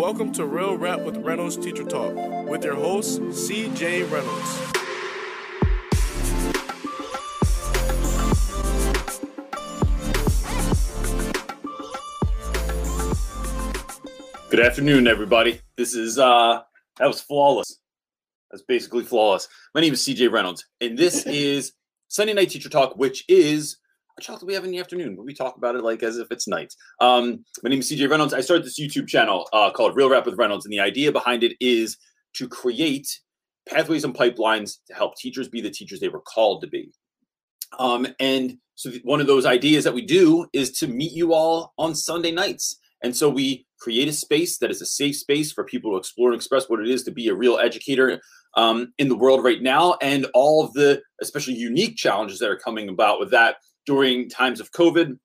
Welcome to Real Rap with Reynolds Teacher Talk with your host, CJ Reynolds. Good afternoon, everybody. This is uh that was flawless. That's basically flawless. My name is CJ Reynolds, and this is Sunday Night Teacher Talk, which is chocolate we have in the afternoon, but we talk about it like as if it's night. Um, my name is CJ Reynolds. I started this YouTube channel uh, called Real Rap with Reynolds, and the idea behind it is to create pathways and pipelines to help teachers be the teachers they were called to be. Um, and so th- one of those ideas that we do is to meet you all on Sunday nights. And so we create a space that is a safe space for people to explore and express what it is to be a real educator um, in the world right now and all of the especially unique challenges that are coming about with that during times of COVID.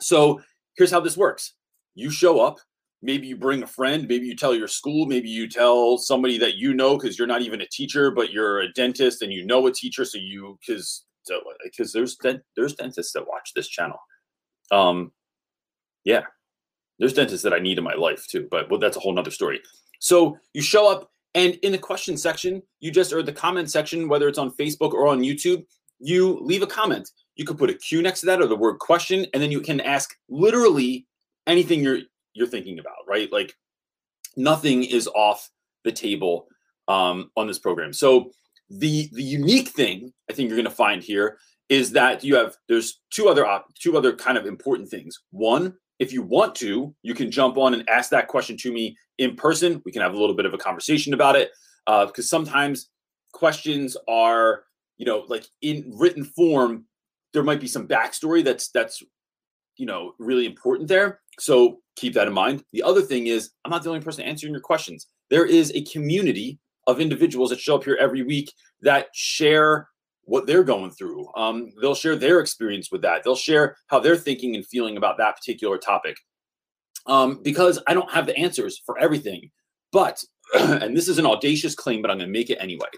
So here's how this works you show up. Maybe you bring a friend, maybe you tell your school, maybe you tell somebody that you know because you're not even a teacher, but you're a dentist and you know a teacher. So you, because because there's there's dentists that watch this channel. Um, yeah, there's dentists that I need in my life too, but well, that's a whole nother story. So you show up and in the question section, you just or the comment section, whether it's on Facebook or on YouTube, you leave a comment. You could put a Q next to that or the word question, and then you can ask literally anything you're you're thinking about, right? Like nothing is off the table um, on this program. So the the unique thing I think you're going to find here is that you have there's two other op- two other kind of important things. One, if you want to, you can jump on and ask that question to me in person. We can have a little bit of a conversation about it uh, because sometimes questions are you know like in written form there might be some backstory that's that's you know really important there. So keep that in mind. The other thing is i'm not the only person answering your questions. There is a community of individuals that show up here every week that share what they're going through. Um, they'll share their experience with that. They'll share how they're thinking and feeling about that particular topic. Um, because i don't have the answers for everything but and this is an audacious claim but i'm going to make it anyway.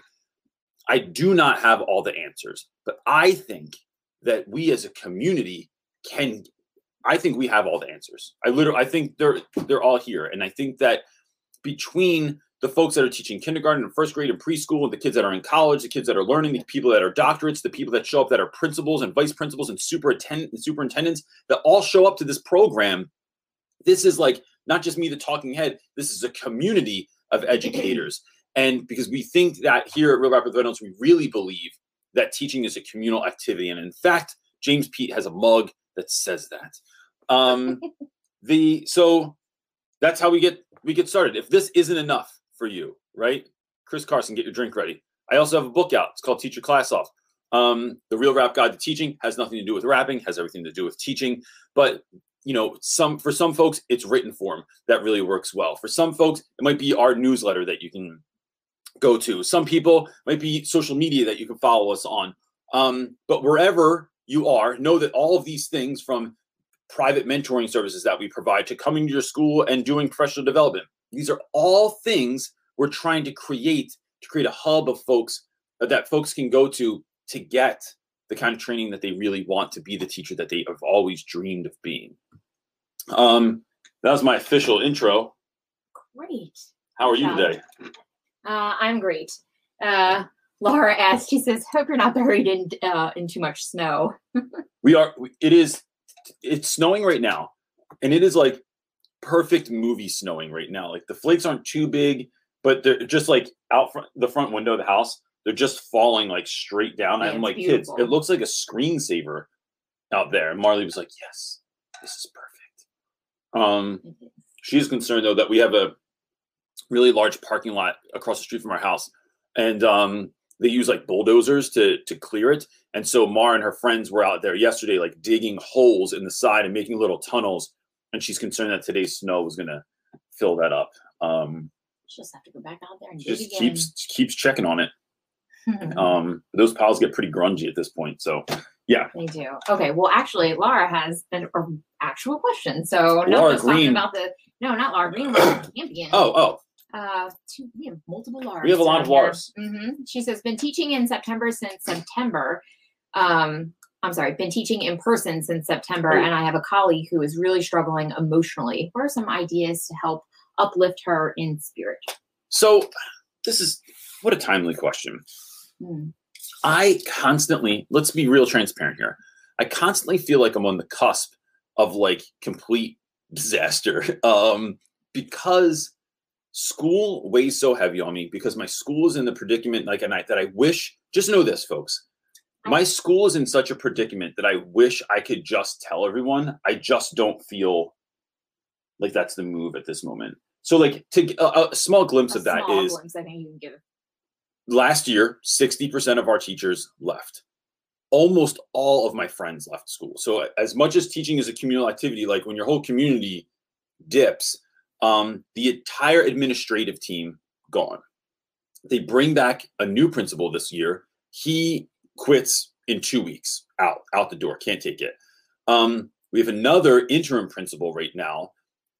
I do not have all the answers, but I think that we as a community can I think we have all the answers. I literally I think they're they're all here and I think that between the folks that are teaching kindergarten and first grade and preschool and the kids that are in college, the kids that are learning, the people that are doctorates, the people that show up that are principals and vice principals and superintendent and superintendents that all show up to this program. This is like not just me, the talking head. This is a community of educators. And because we think that here at Real Rap with Reynolds, we really believe that teaching is a communal activity. And in fact, James Pete has a mug that says that. Um, the so that's how we get we get started. If this isn't enough for you, right? Chris Carson, get your drink ready. I also have a book out. It's called Teach Your Class Off. Um, the Real Rap Guide to Teaching has nothing to do with rapping, has everything to do with teaching. But you know, some for some folks, it's written form that really works well. For some folks, it might be our newsletter that you can go to. Some people might be social media that you can follow us on. Um, but wherever you are, know that all of these things from private mentoring services that we provide to coming to your school and doing professional development, these are all things we're trying to create to create a hub of folks that folks can go to to get the kind of training that they really want to be the teacher that they have always dreamed of being. Um, that was my official intro. Great. How are you job. today? Uh, I'm great. Uh, Laura asked, she says, hope you're not buried in uh, in too much snow. We are. It is. It's snowing right now, and it is like perfect movie snowing right now. Like the flakes aren't too big, but they're just like out front the front window of the house. They're just falling like straight down. Yeah, I'm like, kids, it looks like a screensaver out there. And Marley was like, yes, this is perfect. Um, she's concerned though that we have a really large parking lot across the street from our house and um they use like bulldozers to to clear it and so mar and her friends were out there yesterday like digging holes in the side and making little tunnels and she's concerned that today's snow is going to fill that up um She'll just have to go back out there and she just again. keeps keeps checking on it um those piles get pretty grungy at this point so yeah, they do. Okay. Well, actually, Laura has an actual question. So not Laura talking Green. about the no, not Laura Green, Laura Campion. oh oh Uh, two, we have multiple Lauras. We have a lot of Lauras. hmm She says, been teaching in September since September. Um, I'm sorry, been teaching in person since September, and I have a colleague who is really struggling emotionally. What are some ideas to help uplift her in spirit? So this is what a timely question. Hmm. I constantly, let's be real transparent here. I constantly feel like I'm on the cusp of like complete disaster um, because school weighs so heavy on me because my school is in the predicament like and I, that I wish just know this folks. Oh. My school is in such a predicament that I wish I could just tell everyone. I just don't feel like that's the move at this moment. So like to a, a small glimpse A of that is glimpse I think you can give. last year 60% of our teachers left. Almost all of my friends left school. So as much as teaching is a communal activity like when your whole community dips um, the entire administrative team gone. They bring back a new principal this year. He quits in two weeks out out the door can't take it. Um, we have another interim principal right now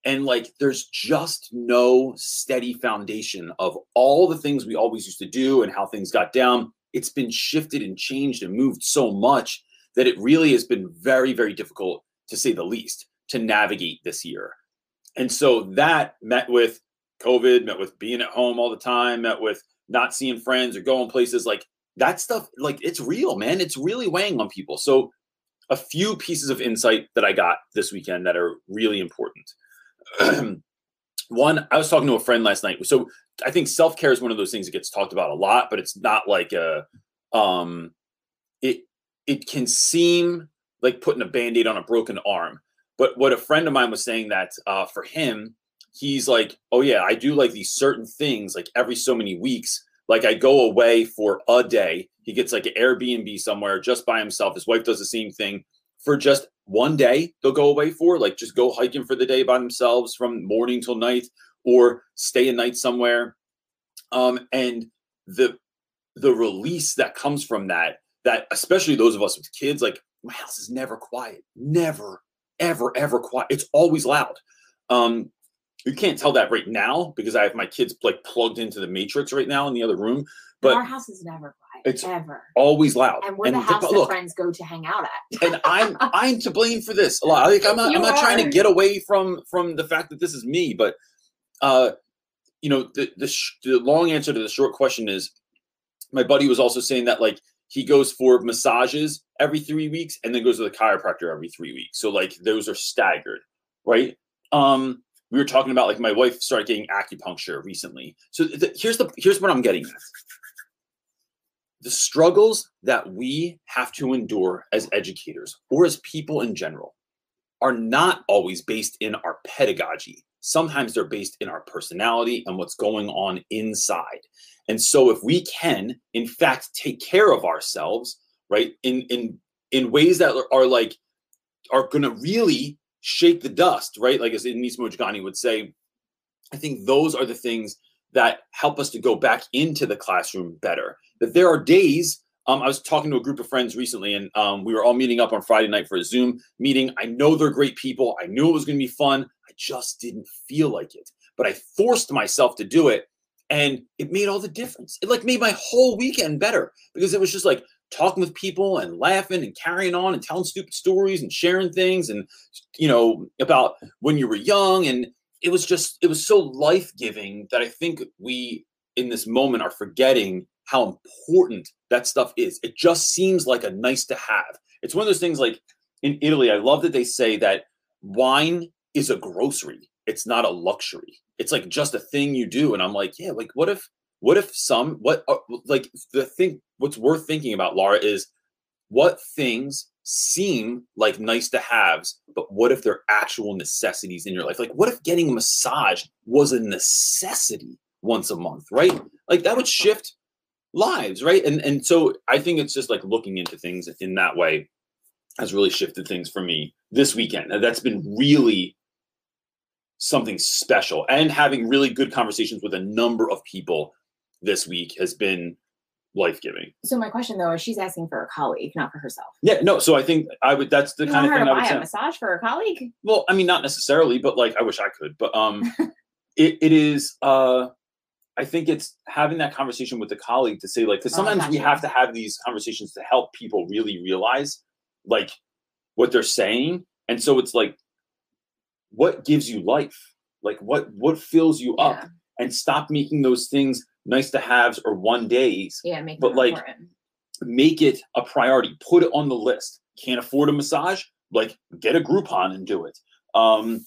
and like there's just no steady foundation of all the things we always used to do and how things got down. It's been shifted and changed and moved so much that it really has been very very difficult to say the least to navigate this year and so that met with covid met with being at home all the time met with not seeing friends or going places like that stuff like it's real man. It's really weighing on people. So a few pieces of insight that i got this weekend that are really important. One i was talking to a friend last night. So i think self-care is one of those things that gets talked about a lot but it's not like a um it it can seem like putting a band-aid on a broken arm but what a friend of mine was saying that uh, for him he's like oh yeah i do like these certain things like every so many weeks. Like i go away for a day. He gets like an airbnb somewhere just by himself. His wife does the same thing for just one day they'll go away for like just go hiking for the day by themselves from morning till night or stay a night somewhere. Um and the the release that comes from that that especially those of us with kids like my house is never quiet. Never ever ever quiet it's always loud um you can't tell that right now because i have my kids like plugged into the matrix right now in the other room But our house is never quiet. it's ever. always loud And we're the the- house that look, friends go to hang out at. and I'm I'm to blame for this a lot. Like I'm not You I'm not trying to get away from from the fact that this is me, but uh, you know the the, sh- the long answer to the short question is my buddy was also saying that like he goes for massages every three weeks and then goes to the chiropractor every three weeks. So like those are staggered, right? Um, we were talking about like my wife started getting acupuncture recently. So th- here's the here's what I'm getting at the struggles that we have to endure as educators or as people in general are not always based in our pedagogy. Sometimes they're based in our personality and what's going on inside. And so if we can in fact take care of ourselves, right, in in in ways that are, like are to really shake the dust, right? Like as Anis Mojgani would say, I think those are the things that help us to go back into the classroom better. That there are days. Um, I was talking to a group of friends recently, and um, we were all meeting up on Friday night for a Zoom meeting. I know they're great people. I knew it was going to be fun. I just didn't feel like it, but I forced myself to do it, and it made all the difference. It like made my whole weekend better because it was just like talking with people and laughing and carrying on and telling stupid stories and sharing things and you know about when you were young and it was just it was so life-giving that i think we in this moment are forgetting how important that stuff is. It just seems like a nice to have. It's one of those things like in italy i love that they say that wine is a grocery. It's not a luxury. It's like just a thing you do. And i'm like yeah like what if what if some what uh, like the thing what's worth thinking about laura is what things seem like nice to haves, but what if they're actual necessities in your life? Like, what if getting a massage was a necessity once a month, right? Like that would shift lives, right? And and so I think it's just like looking into things in that way has really shifted things for me this weekend. And That's been really something special. And having really good conversations with a number of people this week has been life giving. So my question though is she's asking for a colleague, not for herself. Yeah, no. So I think I would. That's the You kind of thing I would buy say. a massage for a colleague? Well, I mean, not necessarily, but like I wish I could. But um, it, it is. Uh, I think it's having that conversation with the colleague to say like, because Oh, sometimes we have to have these conversations to help people really realize like what they're saying, and so it's like, what gives you life? Like what what fills you up and stop making those things nice to haves or one days. Yeah, make But, like, important. Make it a priority. Put it on the list. Can't afford a massage? Like get a Groupon and do it. Um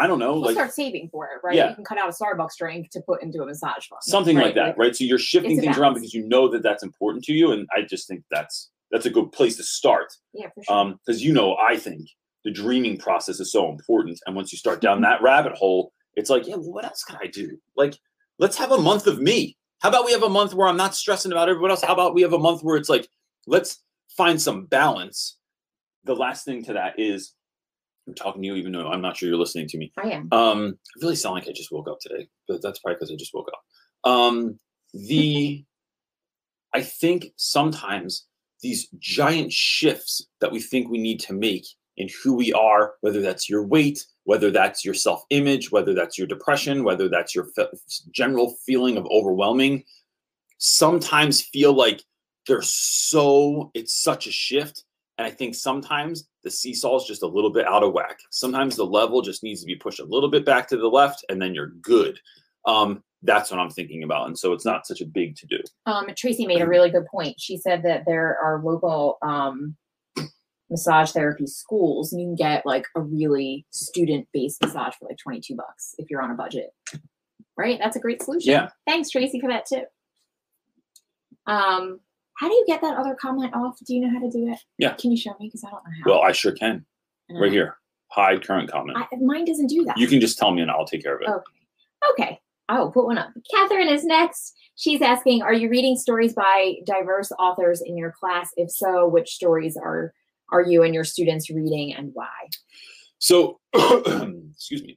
I don't know, We'll like start saving for it, right? Yeah. You can cut out a Starbucks drink to put into a massage fund. something like that, right? So you're shifting things around because you know that that's important to you, and I just think that's that's a good place to start. Yeah, for sure. Um, because you know, I think the dreaming process is so important, and once you start down that rabbit hole, it's like, yeah, well, what else can I do? Like, let's have a month of me. How about we have a month where I'm not stressing about everyone else? How about we have a month where it's like, let's find some balance. The last thing to that is, I'm talking to you, even though I'm not sure you're listening to me. I am. Um, I really sound like I just woke up today, but that's probably because I just woke up. Um, the I think sometimes these giant shifts that we think we need to make in who we are, whether that's your weight, whether that's your self image, whether that's your depression, whether that's your fe- general feeling of overwhelming, sometimes feel like they're so, it's such a shift. And I think sometimes the seesaw is just a little bit out of whack. Sometimes the level just needs to be pushed a little bit back to the left, and then you're good. Um, that's what I'm thinking about. And so it's not such a big to do. Um, Tracy made a really good point. She said that there are local um, massage therapy schools, and you can get like a really student-based massage for like twenty-two bucks if you're on a budget. Right? That's a great solution. Yeah. Thanks, Tracy, for that tip. Um, how do you get that other comment off? Do you know how to do it? Yeah. Can you show me? Because I don't know how. Well, I sure can. Don't Right here. Hide current comment. I, mine doesn't do that. You can just tell me and I'll take care of it. Okay. Okay. I will put one up. Catherine is next. She's asking, are you reading stories by diverse authors in your class? If so, which stories are are you and your students reading and why? So, excuse me.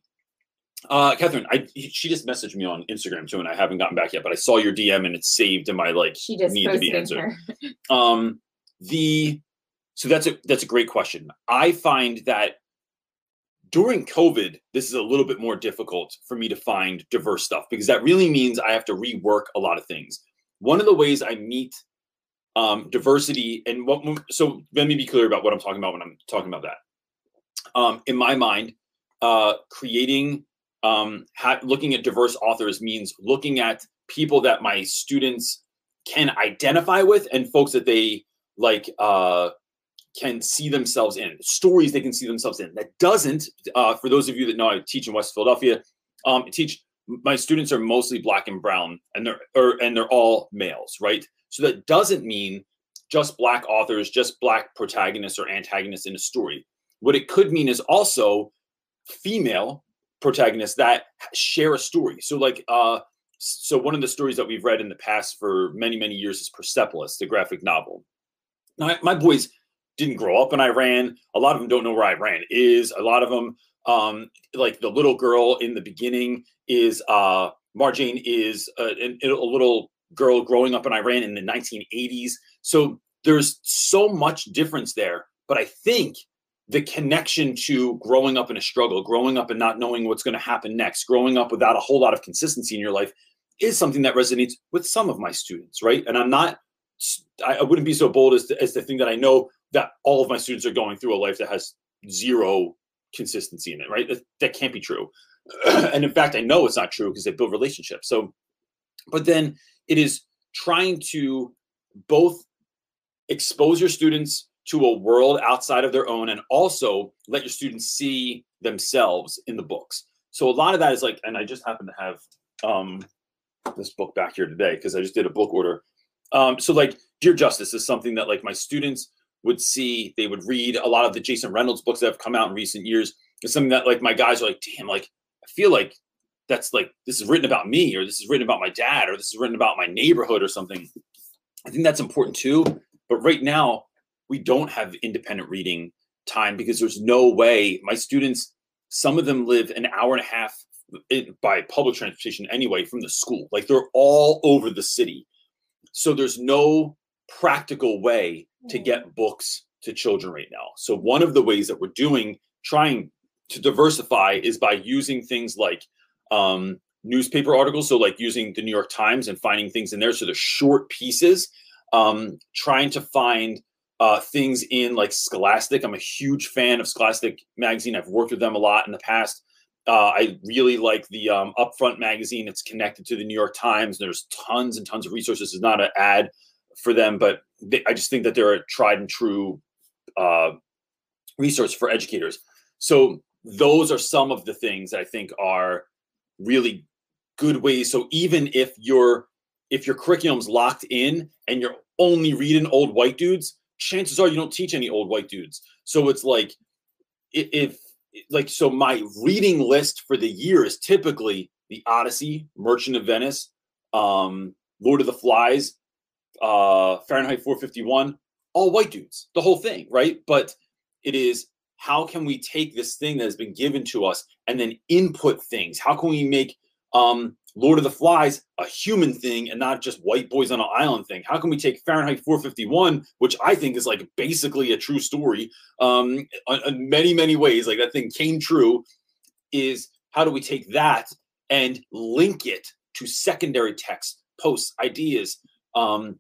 Uh, Catherine, I she just messaged me on Instagram too, and I haven't gotten back yet. But I saw your DM and it's saved in my like She just need to be answered. Um, the so that's a that's a great question. I find that during COVID, this is a little bit more difficult for me to find diverse stuff because that really means I have to rework a lot of things. One of the ways I meet um, diversity and what so let me be clear about what I'm talking about when I'm talking about that. Um, in my mind, uh, creating um, ha- looking at diverse authors means looking at people that my students can identify with and folks that they like uh, can see themselves in stories they can see themselves in. That doesn't uh, for those of you that know i teach in west philadelphia um, I teach my students are mostly black and brown and they're or, and they're all males right? So that doesn't mean just black authors just black protagonists or antagonists in a story. What it could mean is also female protagonists that share a story. So like uh so one of the stories that we've read in the past for many many years is persepolis the graphic novel. Now my boys didn't grow up in iran a lot of them don't know where iran is. A lot of them um like the little girl in the beginning is uh marjane is a, a, a little girl growing up in iran in the 1980s so there's so much difference there. But i think the connection to growing up in a struggle growing up and not knowing what's going to happen next growing up without a whole lot of consistency in your life is something that resonates with some of my students right? And i'm not i, wouldn't be so bold as to, as to think that i know that all of my students are going through a life that has zero consistency in it right? That, that can't be true. And in fact i know it's not true because they build relationships. So but then it is trying to both expose your students to a world outside of their own and also let your students see themselves in the books. So a lot of that is like and i just happen to have um this book back here today because i just did a book order. Um so like dear justyce is something that like my students would see they would read a lot of the jason reynolds books that have come out in recent years. It's something that like my guys are like damn like i feel like that's like this is written about me or this is written about my dad or this is written about my neighborhood or something. I think that's important too but right now we don't have independent reading time because there's no way my students some of them live an hour and a half by public transportation anyway from the school. Like they're all over the city. So there's no practical way to get books to children right now. So one of the ways that we're doing trying to diversify is by using things like um, newspaper articles. So like using the new york times and finding things in there. So they're short pieces. Um, trying to find uh, things in like Scholastic. I'm a huge fan of Scholastic magazine. I've worked with them a lot in the past. Uh, I really like the um, Upfront magazine. It's connected to the New York Times. There's tons and tons of resources. It's not an ad for them, but they, I just think that they're a tried and true uh, resource for educators. So those are some of the things that I think are really good ways. So even if your if your curriculum's locked in and you're only reading old white dudes, chances are you don't teach any old white dudes. So it's like if like so my reading list for the year is typically the Odyssey, Merchant of Venice, um, Lord of the Flies, uh, Fahrenheit 451, all white dudes, the whole thing, right? But it is how can we take this thing that has been given to us and then input things? How can we make um, Lord of the Flies a human thing and not just white boys on an island thing? How can we take Fahrenheit 451, which I think is like basically a true story, um, in many, many ways, like that thing came true, is how do we take that and link it to secondary texts, posts, ideas, um,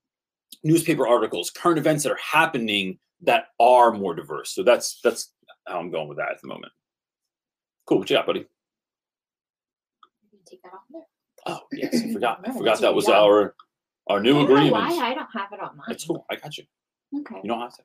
newspaper articles, current events that are happening that are more diverse. So that's that's how I'm going with that at the moment. Cool. What you got, buddy? Take that off there. Oh yes, I forgot. I forgot that was our our new I agreement. why I don't have it on mine. That's cool. I got you. Okay. You don't have to.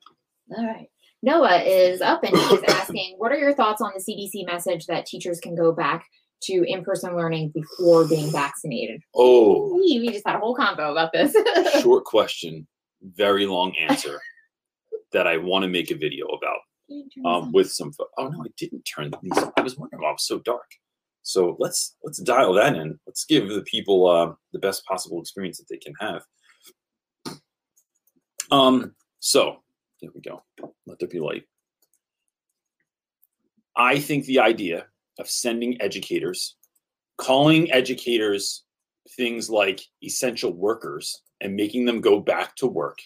All right. Noah is up and he's asking, what are your thoughts on the CDC message that teachers can go back to in-person learning before being vaccinated? Oh, We, we just had a whole convo about this. short question, very long answer that I want to make a video about. Um, with some. pho- Oh no, I didn't turn these. I was wondering why it was so dark. So let's let's dial that in. Let's give the people uh, the best possible experience that they can have. Um. So there we go. Let there be light. I think the idea of sending educators, calling educators things like essential workers, and making them go back to work.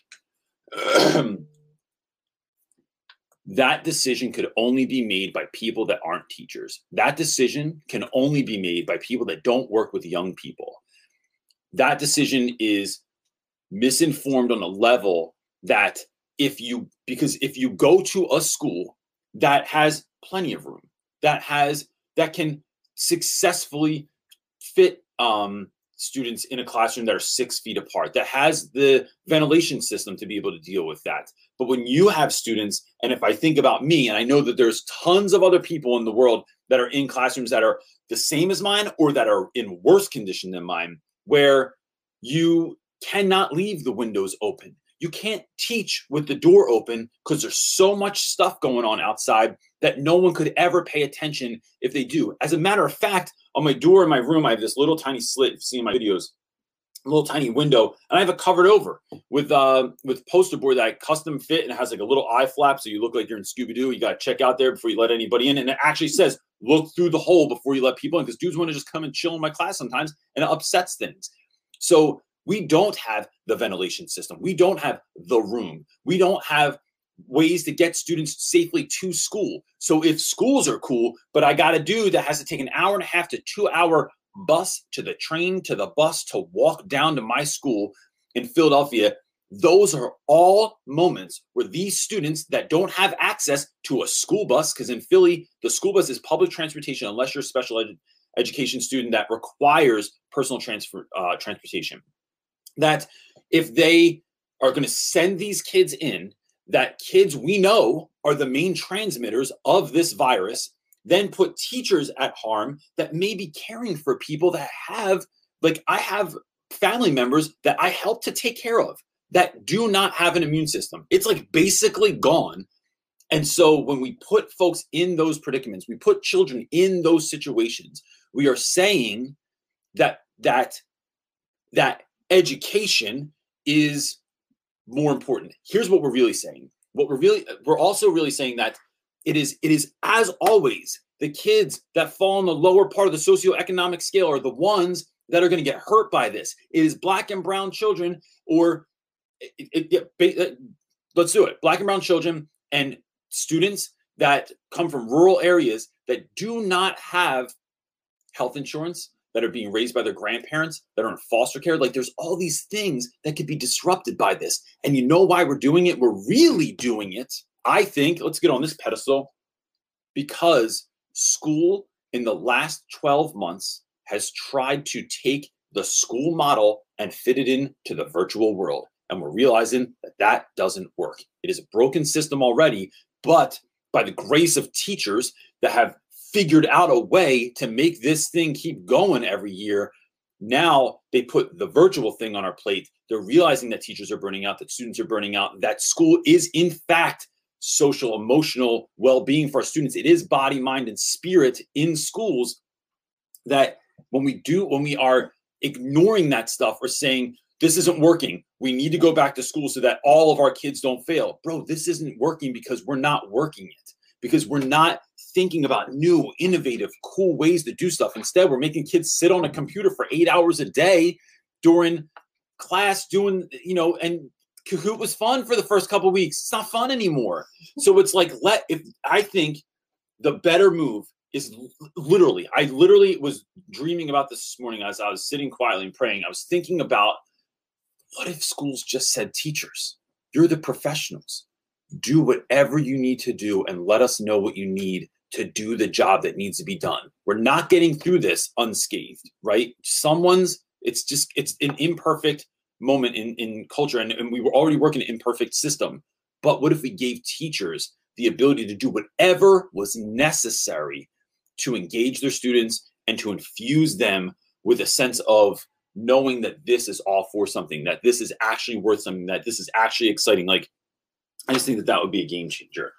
that decision could only be made by people that aren't teachers. That decision can only be made by people that don't work with young people. That decision is misinformed on a level that if you because if you go to a school that has plenty of room, that has that can successfully fit um, students in a classroom that are six feet apart, that has the ventilation system to be able to deal with that. But when you have students, and if I think about me, and I know that there's tons of other people in the world that are in classrooms that are the same as mine or that are in worse condition than mine, where you cannot leave the windows open. You can't teach with the door open because there's so much stuff going on outside that no one could ever pay attention if they do. As a matter of fact, on my door in my room, I have this little tiny slit. You've seen my videos, a little tiny window, and I have it covered over with uh with poster board that I custom fit and it has like a little eye flap, so you look like you're in Scooby Doo. You got to check out there before you let anybody in, and it actually says look through the hole before you let people in because dudes want to just come and chill in my class sometimes, and it upsets things. So we don't have the ventilation system. We don't have the room. We don't have ways to get students safely to school. So if schools are cool, but I got a dude that has to take an hour and a half to two hour bus to the train to the bus to walk down to my school in Philadelphia, those are all moments where these students that don't have access to a school bus, because in Philly, the school bus is public transportation unless you're a special ed- education student that requires personal transfer uh, transportation. That if they are going to send these kids in, that kids we know are the main transmitters of this virus, then put teachers at harm that may be caring for people that have, like, I have family members that I help to take care of that do not have an immune system. It's like basically gone. And so when we put folks in those predicaments, we put children in those situations, we are saying that that that education is more important. Here's what we're really saying. What we're really we're also really saying that it is it is as always the kids that fall in the lower part of the socioeconomic scale are the ones that are going to get hurt by this. It is black and brown children or it, it, it- uh, let's do it. Black and brown children and students that come from rural areas that do not have health insurance that are being raised by their grandparents that are in foster care like there's all these things that could be disrupted by this and you know why we're doing it we're really doing it i think let's get on this pedestal because school in the last 12 months has tried to take the school model and fit it into the virtual world. And we're realizing that that doesn't work. It is a broken system already, but by the grace of teachers that have figured out a way to make this thing keep going every year, now they put the virtual thing on our plate. They're realizing that teachers are burning out, that students are burning out, that school is, in fact, social, emotional well being for our students. It is body, mind, and spirit in schools that when we do, when we are ignoring that stuff or saying, this isn't working. We need to go back to school so that all of our kids don't fail. Bro, this isn't working because we're not working it, because we're not thinking about new, innovative, cool ways to do stuff. Instead, we're making kids sit on a computer for eight hours a day during class, doing, you know, and Kahoot was fun for the first couple weeks. It's not fun anymore. So it's like, let, if I think the better move is literally, I literally was dreaming about this this morning as I was sitting quietly and praying. I was thinking about what if schools just said, teachers, you're the professionals. Do whatever you need to do and let us know what you need to do the job that needs to be done. We're not getting through this unscathed, right? Someone's, it's just, it's an imperfect moment in, in culture. And, and we were already working an imperfect system. But what if we gave teachers the ability to do whatever was necessary to engage their students and to infuse them with a sense of knowing that this is all for something, that this is actually worth something, that this is actually exciting. Like, I just think that that would be a game changer.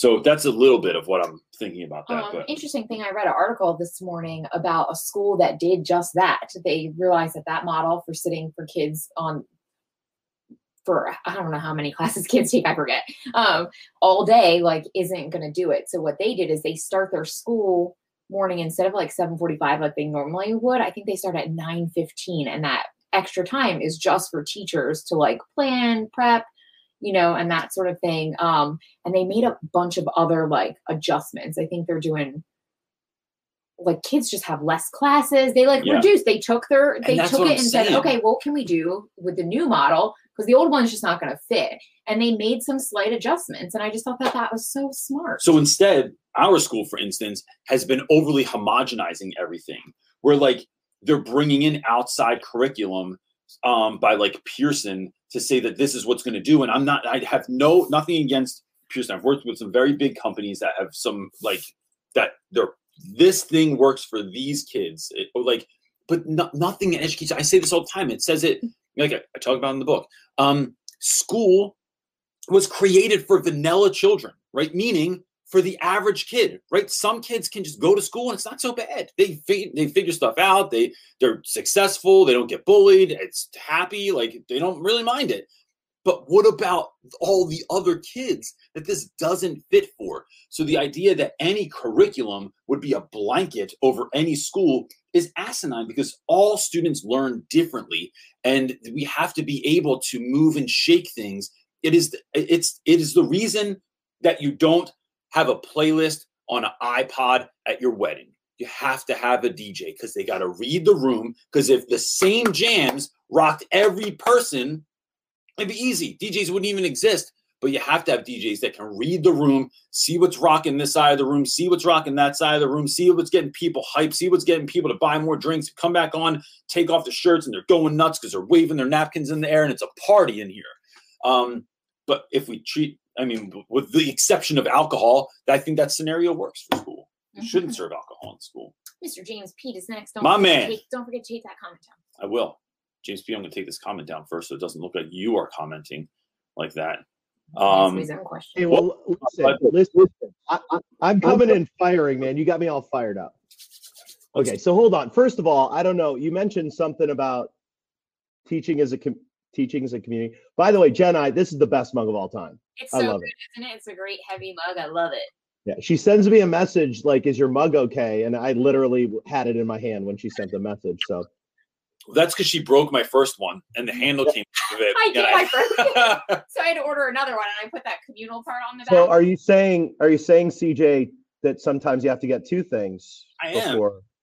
So that's a little bit of what I'm thinking about that. Um, interesting thing, I read an article this morning about a school that did just that. They realized that that model for sitting for kids on for I don't know how many classes kids take, I forget, um, all day, like isn't going to do it. So what they did is they start their school morning instead of like 7:45 like they normally would. I think they start at 9:15, and that extra time is just for teachers to like plan, prep, you know, and that sort of thing. Um, and they made a bunch of other like adjustments. I think they're doing like kids just have less classes. They like Yeah. reduced. They took their they took it I'm and said, okay, what can we do with the new model? Because the old one's just not going to fit. And they made some slight adjustments. And I just thought that that was so smart. So instead, our school, for instance, has been overly homogenizing everything. Where like they're bringing in outside curriculum um, by like Pearson to say that this is what's going to do. And I'm not. I have no nothing against Pearson. I've worked with some very big companies that have some like that. They're this thing works for these kids. It- like, but no, nothing in education. I say this all the time. It says it like I, I talk about in the book. Um, school was created for vanilla children, right? Meaning for the average kid, right? Some kids can just go to school and it's not so bad. They they figure stuff out. They they're successful. They don't get bullied. It's happy. Like they don't really mind it. But what about all the other kids that this doesn't fit for? So the idea that any curriculum would be a blanket over any school is asinine because all students learn differently and we have to be able to move and shake things it is it's it is the reason that you don't have a playlist on an iPod at your wedding. You have to have a DJ because they got to read the room. Because if the same jams rocked every person, it'd be easy. DJs wouldn't even exist. But you have to have DJs that can read the room, see what's rocking this side of the room, see what's rocking that side of the room, see what's getting people hyped, see what's getting people to buy more drinks, come back on, take off the shirts, and they're going nuts because they're waving their napkins in the air and it's a party in here. Um, but if we treat, I mean, with the exception of alcohol, I think that scenario works for school. You shouldn't serve alcohol in school. Mr. James Pete is next. Don't My man. take- don't forget to take that comment down. I will. James P, I'm going to take this comment down first so it doesn't look like you are commenting like that. Answer Um, his own question. Hey, well, listen, listen. I, I, I'm coming in firing, man. You got me all fired up. Okay, so hold on. First of all, I don't know. You mentioned something about teaching as a com- teaching and community. By the way, Jen, I this is the best mug of all time. It's I so love good, it. isn't it? It's a great heavy mug. I love it. Yeah, she sends me a message like, "Is your mug okay?" And I literally had it in my hand when she sent the message. So that's because she broke my first one and the handle came out of it. I and did my first, So I had to order another one, and I put that communal part on the back. So are you saying are you saying CJ that sometimes you have to get two things I am.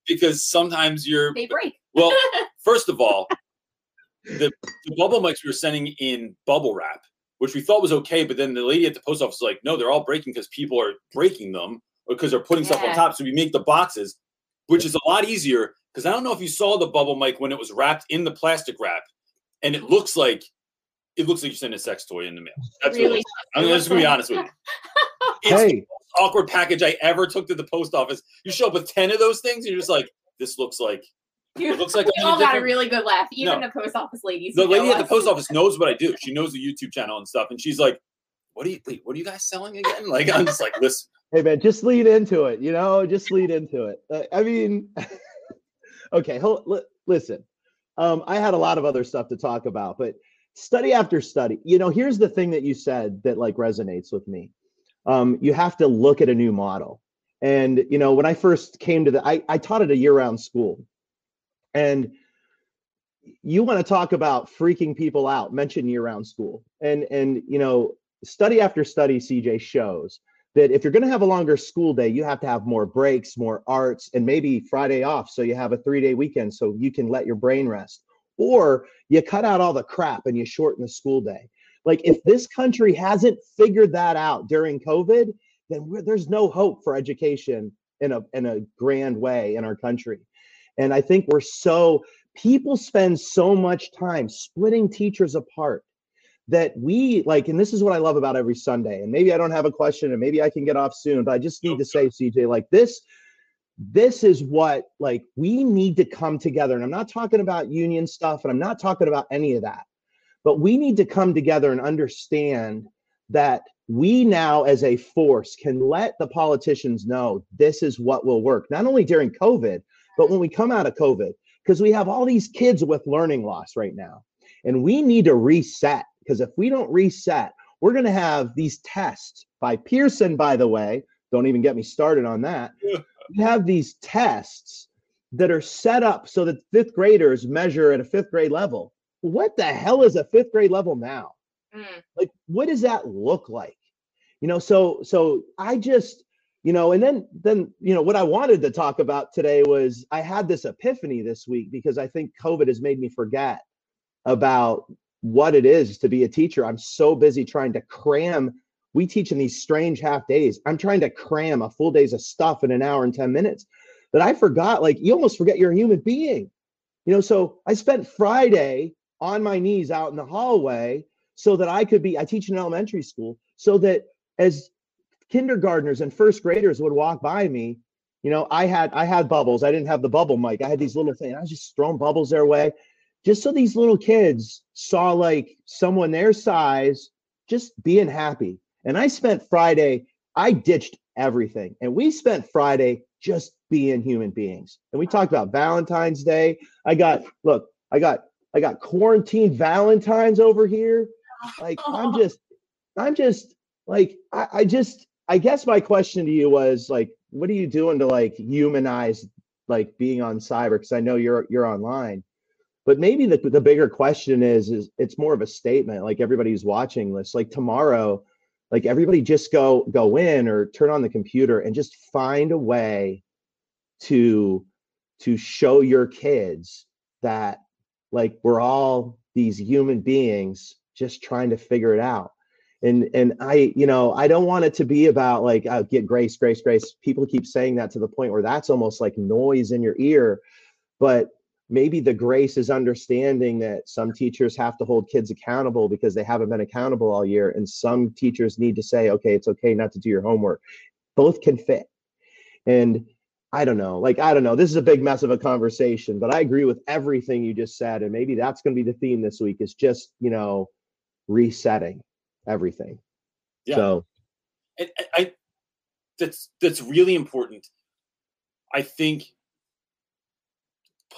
because sometimes you're they break. well. First of all, the, the bubble mics we were sending in bubble wrap, which we thought was okay, but then the lady at the post office was like, "No, they're all breaking because people are breaking them or because they're putting stuff on top." So we make the boxes. which is a lot easier because I don't know if you saw the bubble mic when it was wrapped in the plastic wrap, and it looks like it looks like you sent a sex toy in the mail. That's Really? really. I'm just gonna be honest with you. It's the most awkward package I ever took to the post office. You show up with ten of those things, and you're just like, this looks like You it looks like we I'm in a all got a really good laugh. Even No. the post office ladies. the lady know at the post office knows what I do. She knows the YouTube channel and stuff, and she's like, "What are you? Wait, what are you guys selling again?" Like, I'm just like, listen. hey man, just lead into it. You know, just lead into it. Uh, I mean, okay, hold, li- listen. Um, I had a lot of other stuff to talk about, but study after study. You know, here's the thing that you said that like resonates with me. Um, you have to look at a new model. And you know, when I first came to the, I, I taught at a year-round school, and you want to talk about freaking people out. Mention year-round school, and and you know, study after study, CJ shows that if you're going to have a longer school day, you have to have more breaks, more arts, and maybe Friday off. So you have a three day weekend so you can let your brain rest. Or you cut out all the crap and you shorten the school day. Like if this country hasn't figured that out during COVID, then there's no hope for education in a, in a grand way in our country. And I think we're so, people spend so much time splitting teachers apart that we like, and this is what I love about every Sunday. And maybe I don't have a question, and maybe I can get off soon, but I just need to say, CJ, like this, this is what like we need to come together. And I'm not talking about union stuff, and I'm not talking about any of that, but we need to come together and understand that we now as a force can let the politicians know this is what will work, not only during COVID, but when we come out of COVID, because we have all these kids with learning loss right now. And we need to reset because if we don't reset, we're going to have these tests by Pearson, by the way. Don't even get me started on that. We have these tests that are set up so that fifth graders measure at a fifth grade level. What the hell is a fifth grade level now? Mm. like what does that look like you know so so i just you know and then then you know what i wanted to talk about today was i had this epiphany this week because i think covid has made me forget about what it is to be a teacher. I'm so busy trying to cram. We teach in these strange half days. I'm trying to cram a full days of stuff in an hour and 10 minutes. That i forgot like you almost forget you're a human being. You know so i spent friday on my knees out in the hallway so that I could be, I teach in elementary school, so that as kindergartners and first graders would walk by me, you know, I had I had bubbles. I didn't have the bubble mic. I had these little things. I was just throwing bubbles their way, just so these little kids saw like someone their size just being happy. And I spent Friday, I ditched everything. And we spent Friday just being human beings. And we talked about Valentine's Day. I got, look, I got I got quarantine Valentines over here. Like I'm just, I'm just like I, I just I guess my question to you was like, what are you doing to like humanize like being on cyber? Because I know you're you're online. But maybe the the bigger question is is it's more of a statement. Like everybody who's watching this, like tomorrow, like everybody just go go in or turn on the computer and just find a way to to show your kids that like we're all these human beings just trying to figure it out and and i you know i don't want it to be about like uh, get grace grace grace people keep saying that to the point where that's almost like noise in your ear but maybe the grace is understanding that some teachers have to hold kids accountable because they haven't been accountable all year and some teachers need to say okay it's okay not to do your homework both can fit and I don't know. Like, I don't know. This is a big mess of a conversation, but I agree with everything you just said. And maybe that's going to be the theme this week is just, you know, resetting everything. Yeah. So, I, I, that's that's really important. I think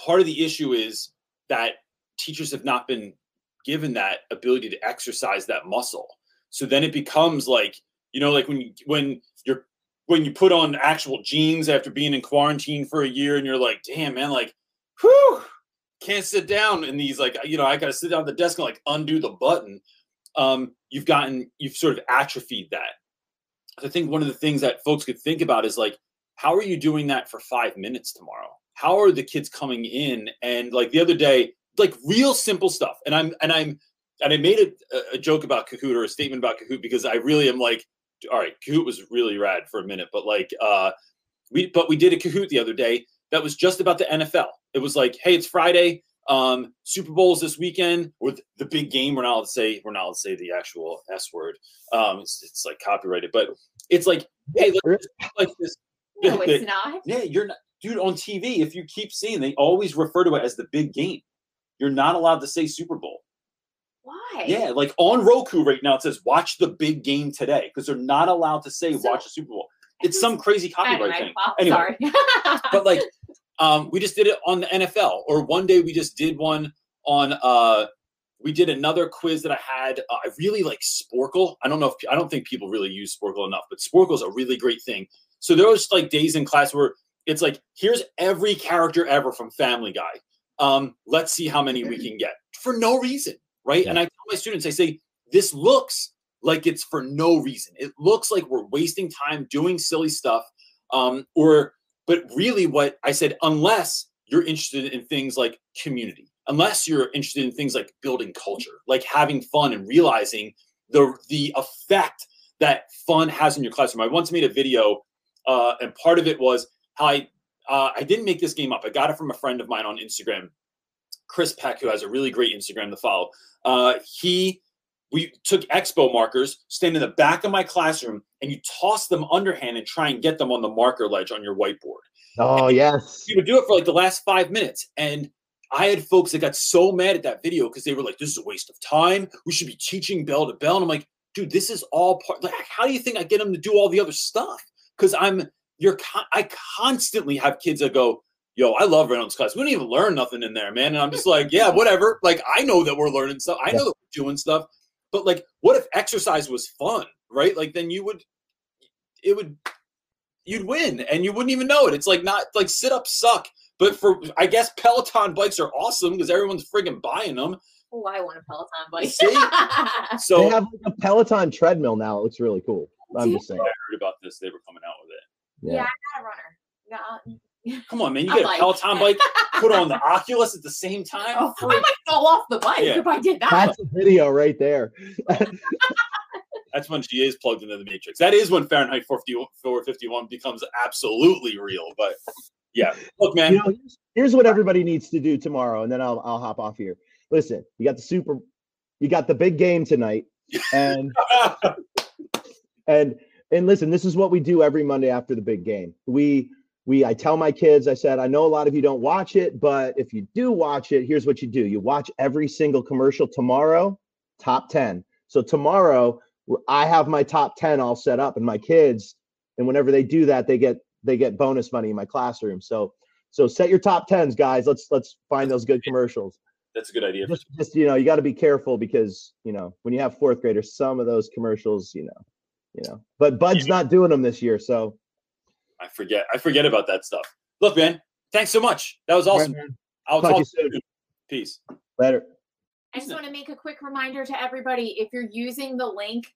part of the issue is that teachers have not been given that ability to exercise that muscle. So then it becomes like you know, like when you, when you're when you put on actual jeans after being in quarantine for a year, and you're like, damn man, like, whew, can't sit down in these like you know I got to sit down at the desk and like undo the button. Um, you've gotten you've sort of atrophied that. I think one of the things that folks could think about is like, how are you doing that for five minutes tomorrow? How are the kids coming in? And like the other day, like real simple stuff. And I'm and I'm and I made a, a joke about Kahoot or a statement about Kahoot because I really am like, all right, Kahoot was really rad for a minute, but like uh we but we did a Kahoot the other day that was just about the NFL. It was like, hey, it's Friday. Um, Super Bowls this weekend, or the big game. We're not allowed to say we're not allowed to say the actual S word. Um, it's, it's like copyrighted, but it's like, hey, let's like this. No, it's not. Yeah, you're not, dude. On TV, if you keep seeing, they always refer to it as the big game. You're not allowed to say Super Bowl. Why? Yeah, like on Roku right now, it says watch the big game today because they're not allowed to say So- watch the Super Bowl. It's some crazy copyright Anyway, thing. well, Anyway, sorry. but like um we just did it on the NFL or one day we just did one on uh we did another quiz that I had uh, I really like Sporcle. I don't know if I don't think people really use Sporcle enough but Sporcle is a really great thing. So there was like days in class where it's like here's every character ever from Family Guy. Um let's see how many we can get for no reason right? And I tell my students I say this looks like it's for no reason. It looks like we're wasting time doing silly stuff um or but really, what I said, unless you're interested in things like community, unless you're interested in things like building culture, like having fun and realizing the the effect that fun has in your classroom. I once made a video, uh, and part of it was how I uh, I didn't make this game up. I got it from a friend of mine on Instagram, Chris Peck, who has a really great Instagram to follow. Uh, he we took expo markers, stand in the back of my classroom, and you toss them underhand and try and get them on the marker ledge on your whiteboard. Oh yes. You would do it for like the last five minutes. And I had folks that got so mad at that video because they were like, this is a waste of time. We should be teaching bell to bell. And I'm like, dude, this is all part. Like, how do you think I get them to do all the other stuff? Because I'm, you're, con- I constantly have kids that go, yo, I love Reynolds class. We don't even learn nothing in there, man. And I'm just like, yeah, whatever. Like, I know that we're learning stuff. I know that we're doing stuff. But like, what if exercise was fun, right? Like, then you would, it would, you'd win and you wouldn't even know it. It's like not like sit ups suck. But for I guess Peloton bikes are awesome because everyone's friggin' buying them. oh, I want a Peloton bike. See? They So have like a Peloton treadmill now. It looks really cool. I'm just saying. I heard about this. They were coming out with it. yeah, Yeah. I'm not a runner. Yeah. Come on, man! You A get a bike. Peloton bike, put on the Oculus at the same time. Oh, I might fall off the bike Yeah. if I did that. That's a video right there. That's when she is plugged into the matrix. That is when Fahrenheit 451 451 becomes absolutely real. But yeah, look, man. You know, here's, here's what everybody needs to do tomorrow, and then I'll I'll hop off here. Listen, you got the super, you got the big game tonight, and and and listen, this is what we do every Monday after the big game. We we I tell my kids, I said, I know a lot of you don't watch it, but if you do watch it, here's what you do: you watch every single commercial tomorrow, top ten. So tomorrow, i have my top ten all set up, and my kids, and whenever they do that, they get they get bonus money in my classroom. So so set your top tens, guys. Let's let's find those good commercials That's a good idea. just, just you know you got to be careful because you know when you have fourth graders some of those commercials you know you know but bud's not doing them this year so I forget. I forget about that stuff. Look, man. Thanks so much. That was awesome. I'll Talk to talk you to you soon. Peace. later I just want to make a quick reminder to everybody if you're using the link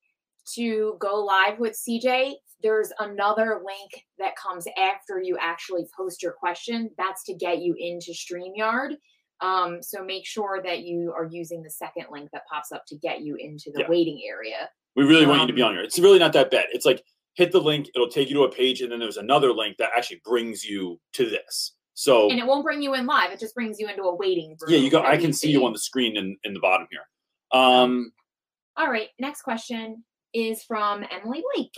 to go live with CJ, there's another link that comes after you actually post your question. That's to get you into StreamYard. Um, so make sure that you are using the second link that pops up to get you into the Yeah. waiting area. We really want you to be Um, on here. It's really not that bad. It's like hit the link, it'll take you to a page, and then there's another link that actually brings you to this. So And it won't bring you in live, it just brings you into a waiting room. yeah, you go. I can see you on the screen in, in the bottom here. Um, All right, next question is from Emily Blake.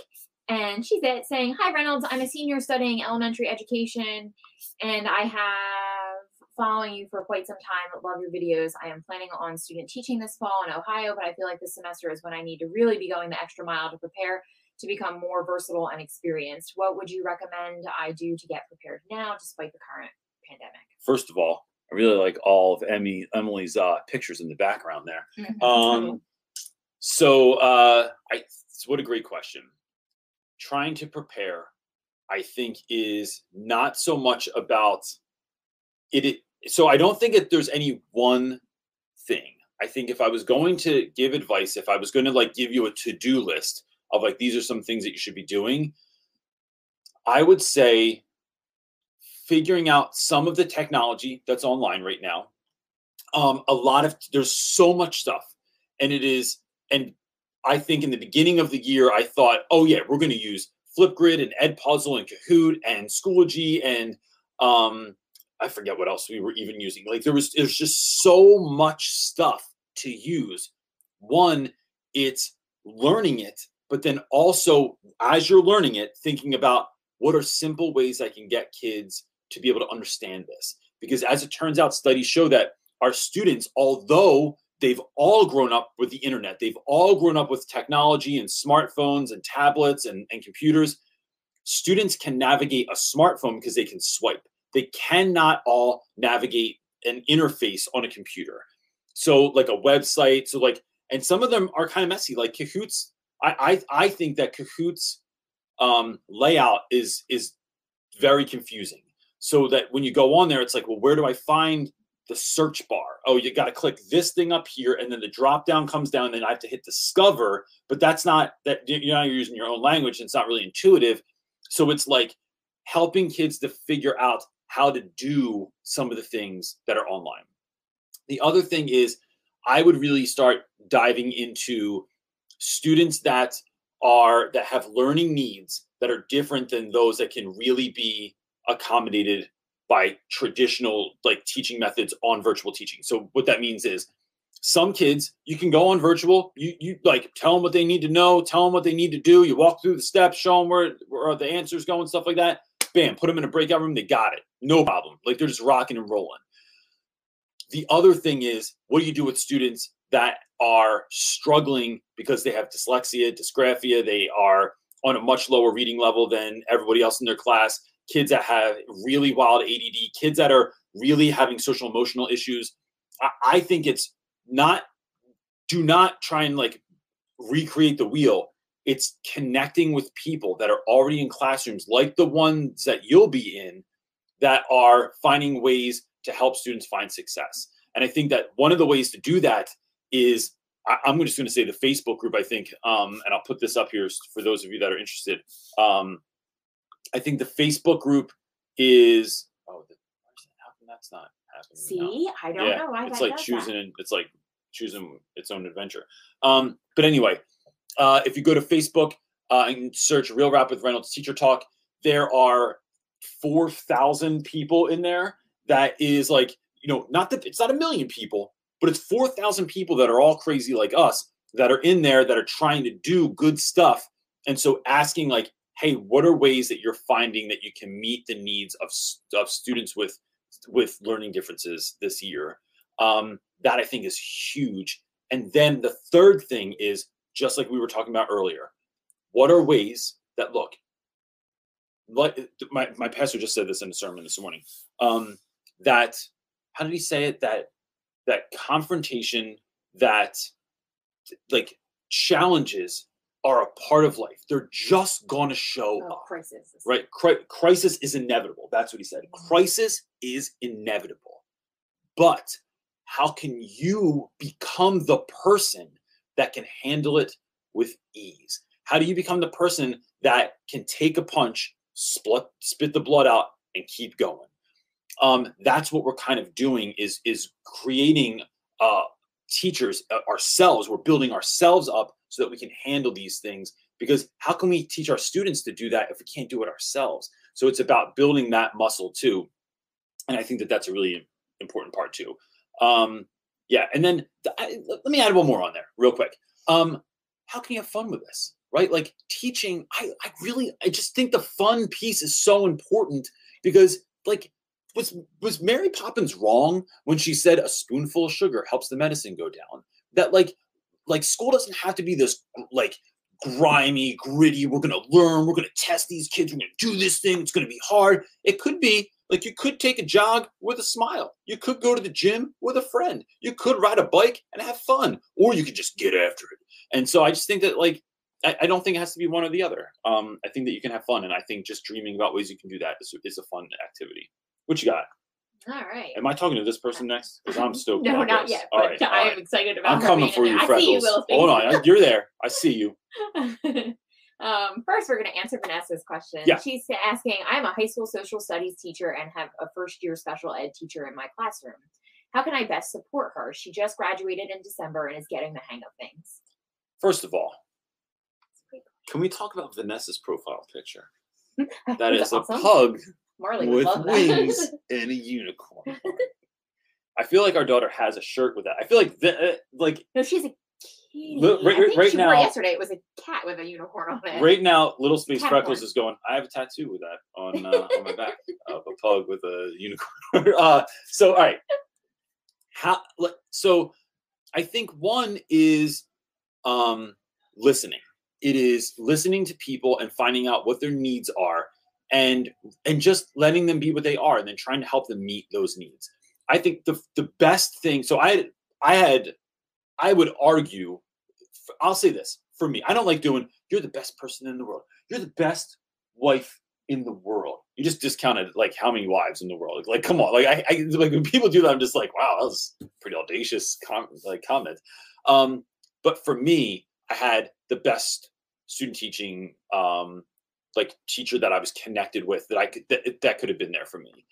And she's at saying, Hi Reynolds, I'm a senior studying elementary education and I have following you for quite some time. Love your videos. I am planning on student teaching this fall in Ohio, but I feel like this semester is when I need to really be going the extra mile to prepare to become more versatile and experienced. What would you recommend I do to get prepared now despite the current pandemic? first of all, I really like all of Emmy Emily's uh, pictures in the background there. Mm-hmm. Um, so uh, I what a great question. Trying to prepare, I think, is not so much about it. it so I don't think that there's any one thing. I think if I was going to give advice, if I was going to like give you a to-do list of like these are some things that you should be doing, I would say figuring out some of the technology that's online right now. Um, a lot of there's so much stuff, and it is, and I think in the beginning of the year, I thought, oh yeah, we're going to use Flipgrid and Edpuzzle and Kahoot and Schoology and Um, I forget what else we were even using. Like there was there's just so much stuff to use. One, it's learning it, but then also as you're learning it, thinking about what are simple ways I can get kids to be able to understand this. Because as it turns out, studies show that our students, although they've all grown up with the internet, they've all grown up with technology and smartphones and tablets and, and computers, students can navigate a smartphone because they can swipe. They cannot all navigate an interface on a computer. So, like a website, so like, and some of them are kind of messy. Like Kahoot's, I I, I think that Kahoot's um, layout is is very confusing. So that when you go on there, it's like, well, where do I find the search bar? Oh, you got to click this thing up here, and then the drop down comes down. And then I have to hit discover, but that's not that you know you're using your own language. And it's not really intuitive. So it's like helping kids to figure out how to do some of the things that are online. The other thing is, I would really start diving into students that are that have learning needs that are different than those that can really be accommodated by traditional like teaching methods on virtual teaching. So what that means is some kids you can go on virtual you you like tell them what they need to know tell them what they need to do you walk through the steps show them where, where the answers go and stuff like that. Bam put them in a breakout room they got it. No problem. Like they're just rocking and rolling the other thing is what do you do with students that are struggling because they have dyslexia dysgraphia they are on a much lower reading level than everybody else in their class kids that have really wild add kids that are really having social emotional issues? I, I think it's not do not try and like recreate the wheel. It's connecting with people that are already in classrooms like the ones that you'll be in that are finding ways to help students find success. And i think that one of the ways to do that is I, am just going to say the facebook group i think um, and i'll put this up here for those of you that are interested. Um, i think the facebook group is oh how come that's not happening? See, I don't yeah, know why it's like choosing that. it's like choosing its own adventure. Um but anyway uh if you go to facebook uh and search real rap with reynolds teacher talk there are 4000 people in there that is like you know not that it's not a million people but it's 4000 people that are all crazy like us that are in there that are trying to do good stuff. And so asking like hey what are ways that you're finding that you can meet the needs of, of students with with learning differences this year? Um, that i think is huge. And then the third thing is just like we were talking about earlier what are ways that look like my, my pastor just said this in a sermon this morning. Um, that how did he say it that that confrontation that like challenges are a part of life they're just going to show Oh, up crisis. right? Cri- crisis is inevitable. That's what he said. Mm-hmm. Crisis is inevitable. But how can you become the person that can handle it with ease? How do you become the person that can take a punch, split, spit the blood out, and keep going? Um, that's what we're kind of doing is is creating uh, teachers uh, ourselves. We're building ourselves up so that we can handle these things because how can we teach our students to do that if we can't do it ourselves? So it's about building that muscle too. And i think that that's a really important part too. Um yeah and then th- I, let me add one more on there real quick. Um how can you have fun with this right? Like teaching i i really i just think the fun piece is so important because like was was mary poppins wrong when she said a spoonful of sugar helps the medicine go down that like like school doesn't have to be this like grimy, gritty. We're gonna learn. We're gonna test these kids. We're gonna do this thing. It's gonna be hard. It could be like you could take a jog with a smile. You could go to the gym with a friend. You could ride a bike and have fun, or you could just get after it. And so I just think that like I, don't think it has to be one or the other. Um, I think that you can have fun, and I think just dreaming about ways you can do that is, is a fun activity. What you got? All right. Am I talking to this person next? Because I'm stoked. No, not this. yet. All right, I right. am excited about I'm coming for you. Freckles. You, Hold on, you're there. I see you. um, first, we're going to answer Vanessa's question. Yeah. She's asking I'm a high school social studies teacher and have a first year special ed teacher in my classroom. How can I best support her? She just graduated in December and is getting the hang of things. First of all, can we talk about Vanessa's profile picture? That's is a pug Marley with wings and a unicorn. I feel like our daughter has a shirt with that. I feel like the, uh, like no, she's a kitty. Look, right- right now- yesterday. It was a cat with a unicorn on it. right now, little space Cat freckles is going. I have a tattoo with that on uh, on my back of a pug with a unicorn. uh, so all right, how? So I think one is um, listening. It is listening to people and finding out what their needs are, and and just letting them be what they are, and then trying to help them meet those needs. I think the the best thing. So I I had I would argue. I'll say this for me. I don't like doing. You're the best person in the world. You're the best wife in the world. You just discounted like how many wives in the world. Like, come on. Like I, I like when people do that, I'm just like, wow, that was pretty audacious com- like comment. Um, but for me, I had the best student teaching um like teacher that I was connected with that I could that, that could have been there for me.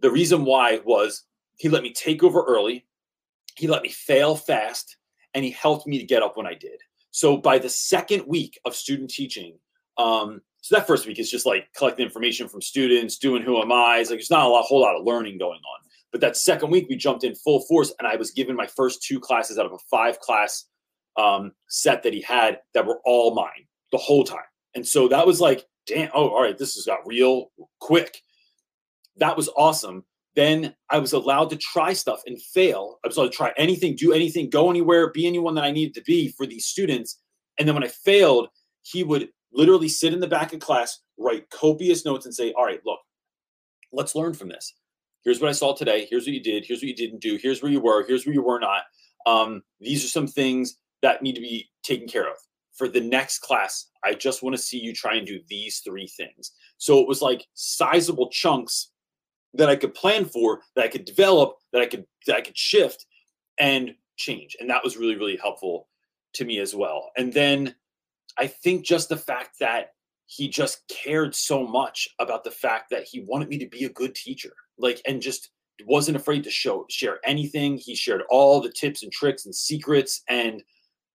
The reason why was he let me take over early, he let me fail fast, and he helped me to get up when I did. So by the second week of student teaching, um, so that first week is just like collecting information from students, doing who am I. It's like there's not a lot, whole lot of learning going on. But that second week, we jumped in full force, and I was given my first two classes out of a five class um, set that he had that were all mine the whole time. And so that was like, damn, oh, all right, this has got real quick. That was awesome. Then I was allowed to try stuff and fail. I was allowed to try anything, do anything, go anywhere, be anyone that I needed to be for these students. And then when I failed, he would literally sit in the back of class, write copious notes, and say, All right, look, let's learn from this. Here's what I saw today. Here's what you did. Here's what you didn't do. Here's where you were. Here's where you were not. Um, these are some things that need to be taken care of. For the next class, I just want to see you try and do these three things. So it was like sizable chunks that I could plan for, that I could develop, that I could that I could shift and change. And that was really, really helpful to me as well. And then I think just the fact that he just cared so much about the fact that he wanted me to be a good teacher, like, and just wasn't afraid to show share anything. He shared all the tips and tricks and secrets, and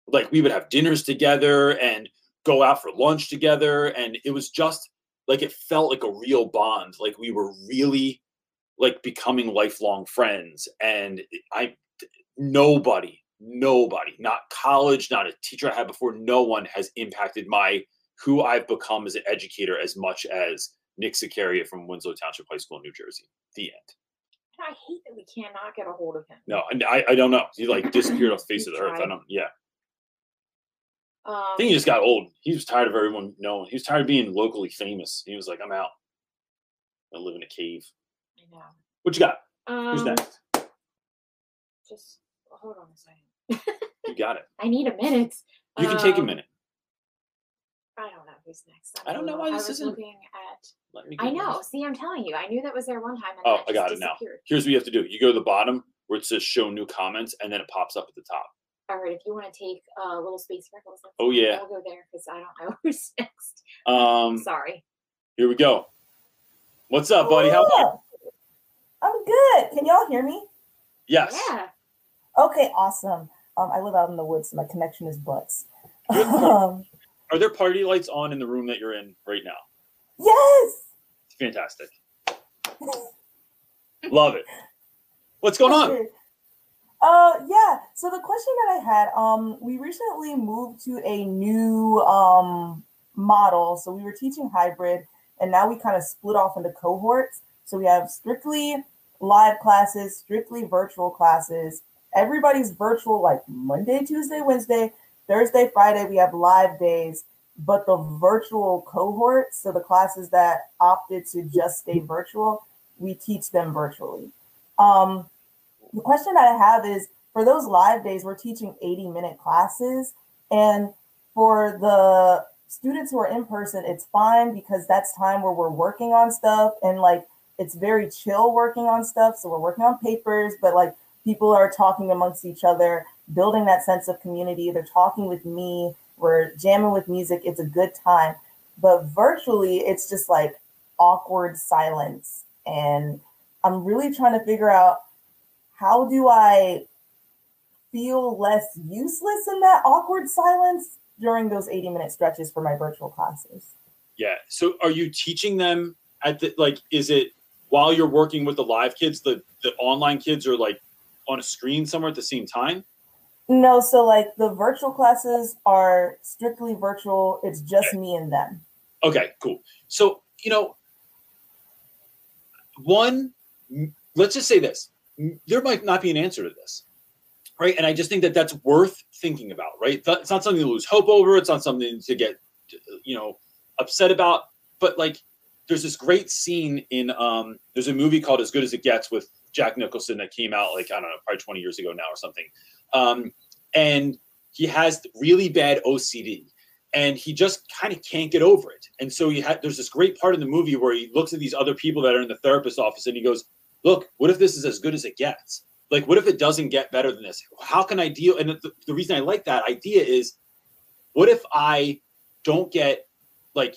like we would have dinners together and go out for lunch together, and it was just like it felt like a real bond. Like we were really like becoming lifelong friends, and I nobody nobody, not college, not a teacher I had before, no one has impacted my who I've become as an educator as much as Nick Sicaria from Winslow Township High School in New Jersey. The end. I hate that we cannot get a hold of him. No, and I, I don't know. He like disappeared off the face of the earth. I don't. Yeah, Um, I think he just got old. He was tired of everyone knowing. He was tired of being locally famous. He was like, I'm out. I live in a cave. I know. What you got? Um, Who's next? Just hold on a second. You got it. I need a minute. You can take a Um, minute. I don't know who's next. I don't know why I this was isn't- looking at. Let me. I know. this. See, I'm telling you, I knew that was there one time. Oh, I got it now. Here's what you have to do. You go to the bottom where it says show new comments, and then it pops up at the top. All right, if you want to take uh, little space freckles, that's Oh, yeah. I'll go there because I don't know who's next. Um, Sorry. here we go. What's up, buddy? How are you? I'm good. Can y'all hear me? Yes. Yeah. Okay, awesome. Um, I live out in the woods, so my connection is butts. Um, Are there party lights on in the room that you're in right now? yes. It's fantastic. Love it. What's going on? Uh, yeah. So the question that I had, um, we recently moved to a new um model. So we were teaching hybrid, and now we kind of split off into cohorts. So we have strictly live classes, strictly virtual classes. Everybody's virtual like Monday, Tuesday, Wednesday, Thursday, Friday. We have live days, but the virtual cohorts, so the classes that opted to just stay virtual, we teach them virtually. Um, the question that I have is for those live days, we're teaching 80 minute classes. And for the students who are in person, it's fine because that's time where we're working on stuff and like it's very chill working on stuff. So we're working on papers, but like people are talking amongst each other, building that sense of community. They're talking with me, we're jamming with music. It's a good time. But virtually, it's just like awkward silence. And I'm really trying to figure out how do I feel less useless in that awkward silence during those 80 minute stretches for my virtual classes? Yeah. So are you teaching them at the like is it while you're working with the live kids, the the online kids are like on a screen somewhere at the same time? No, so like the virtual classes are strictly virtual. It's just okay. me and them. Okay, cool. So, you know, one, let's just say this there might not be an answer to this, right? And I just think that that's worth thinking about, right? It's not something to lose hope over. It's not something to get, you know, upset about. But like, there's this great scene in um, there's a movie called As Good as It Gets with Jack Nicholson that came out like I don't know, probably 20 years ago now or something. Um, and he has really bad OCD and he just kind of can't get over it. And so he had there's this great part in the movie where he looks at these other people that are in the therapist office and he goes, "Look, what if this is as good as it gets? Like, what if it doesn't get better than this? How can I deal?" And the, the reason I like that idea is, what if I don't get like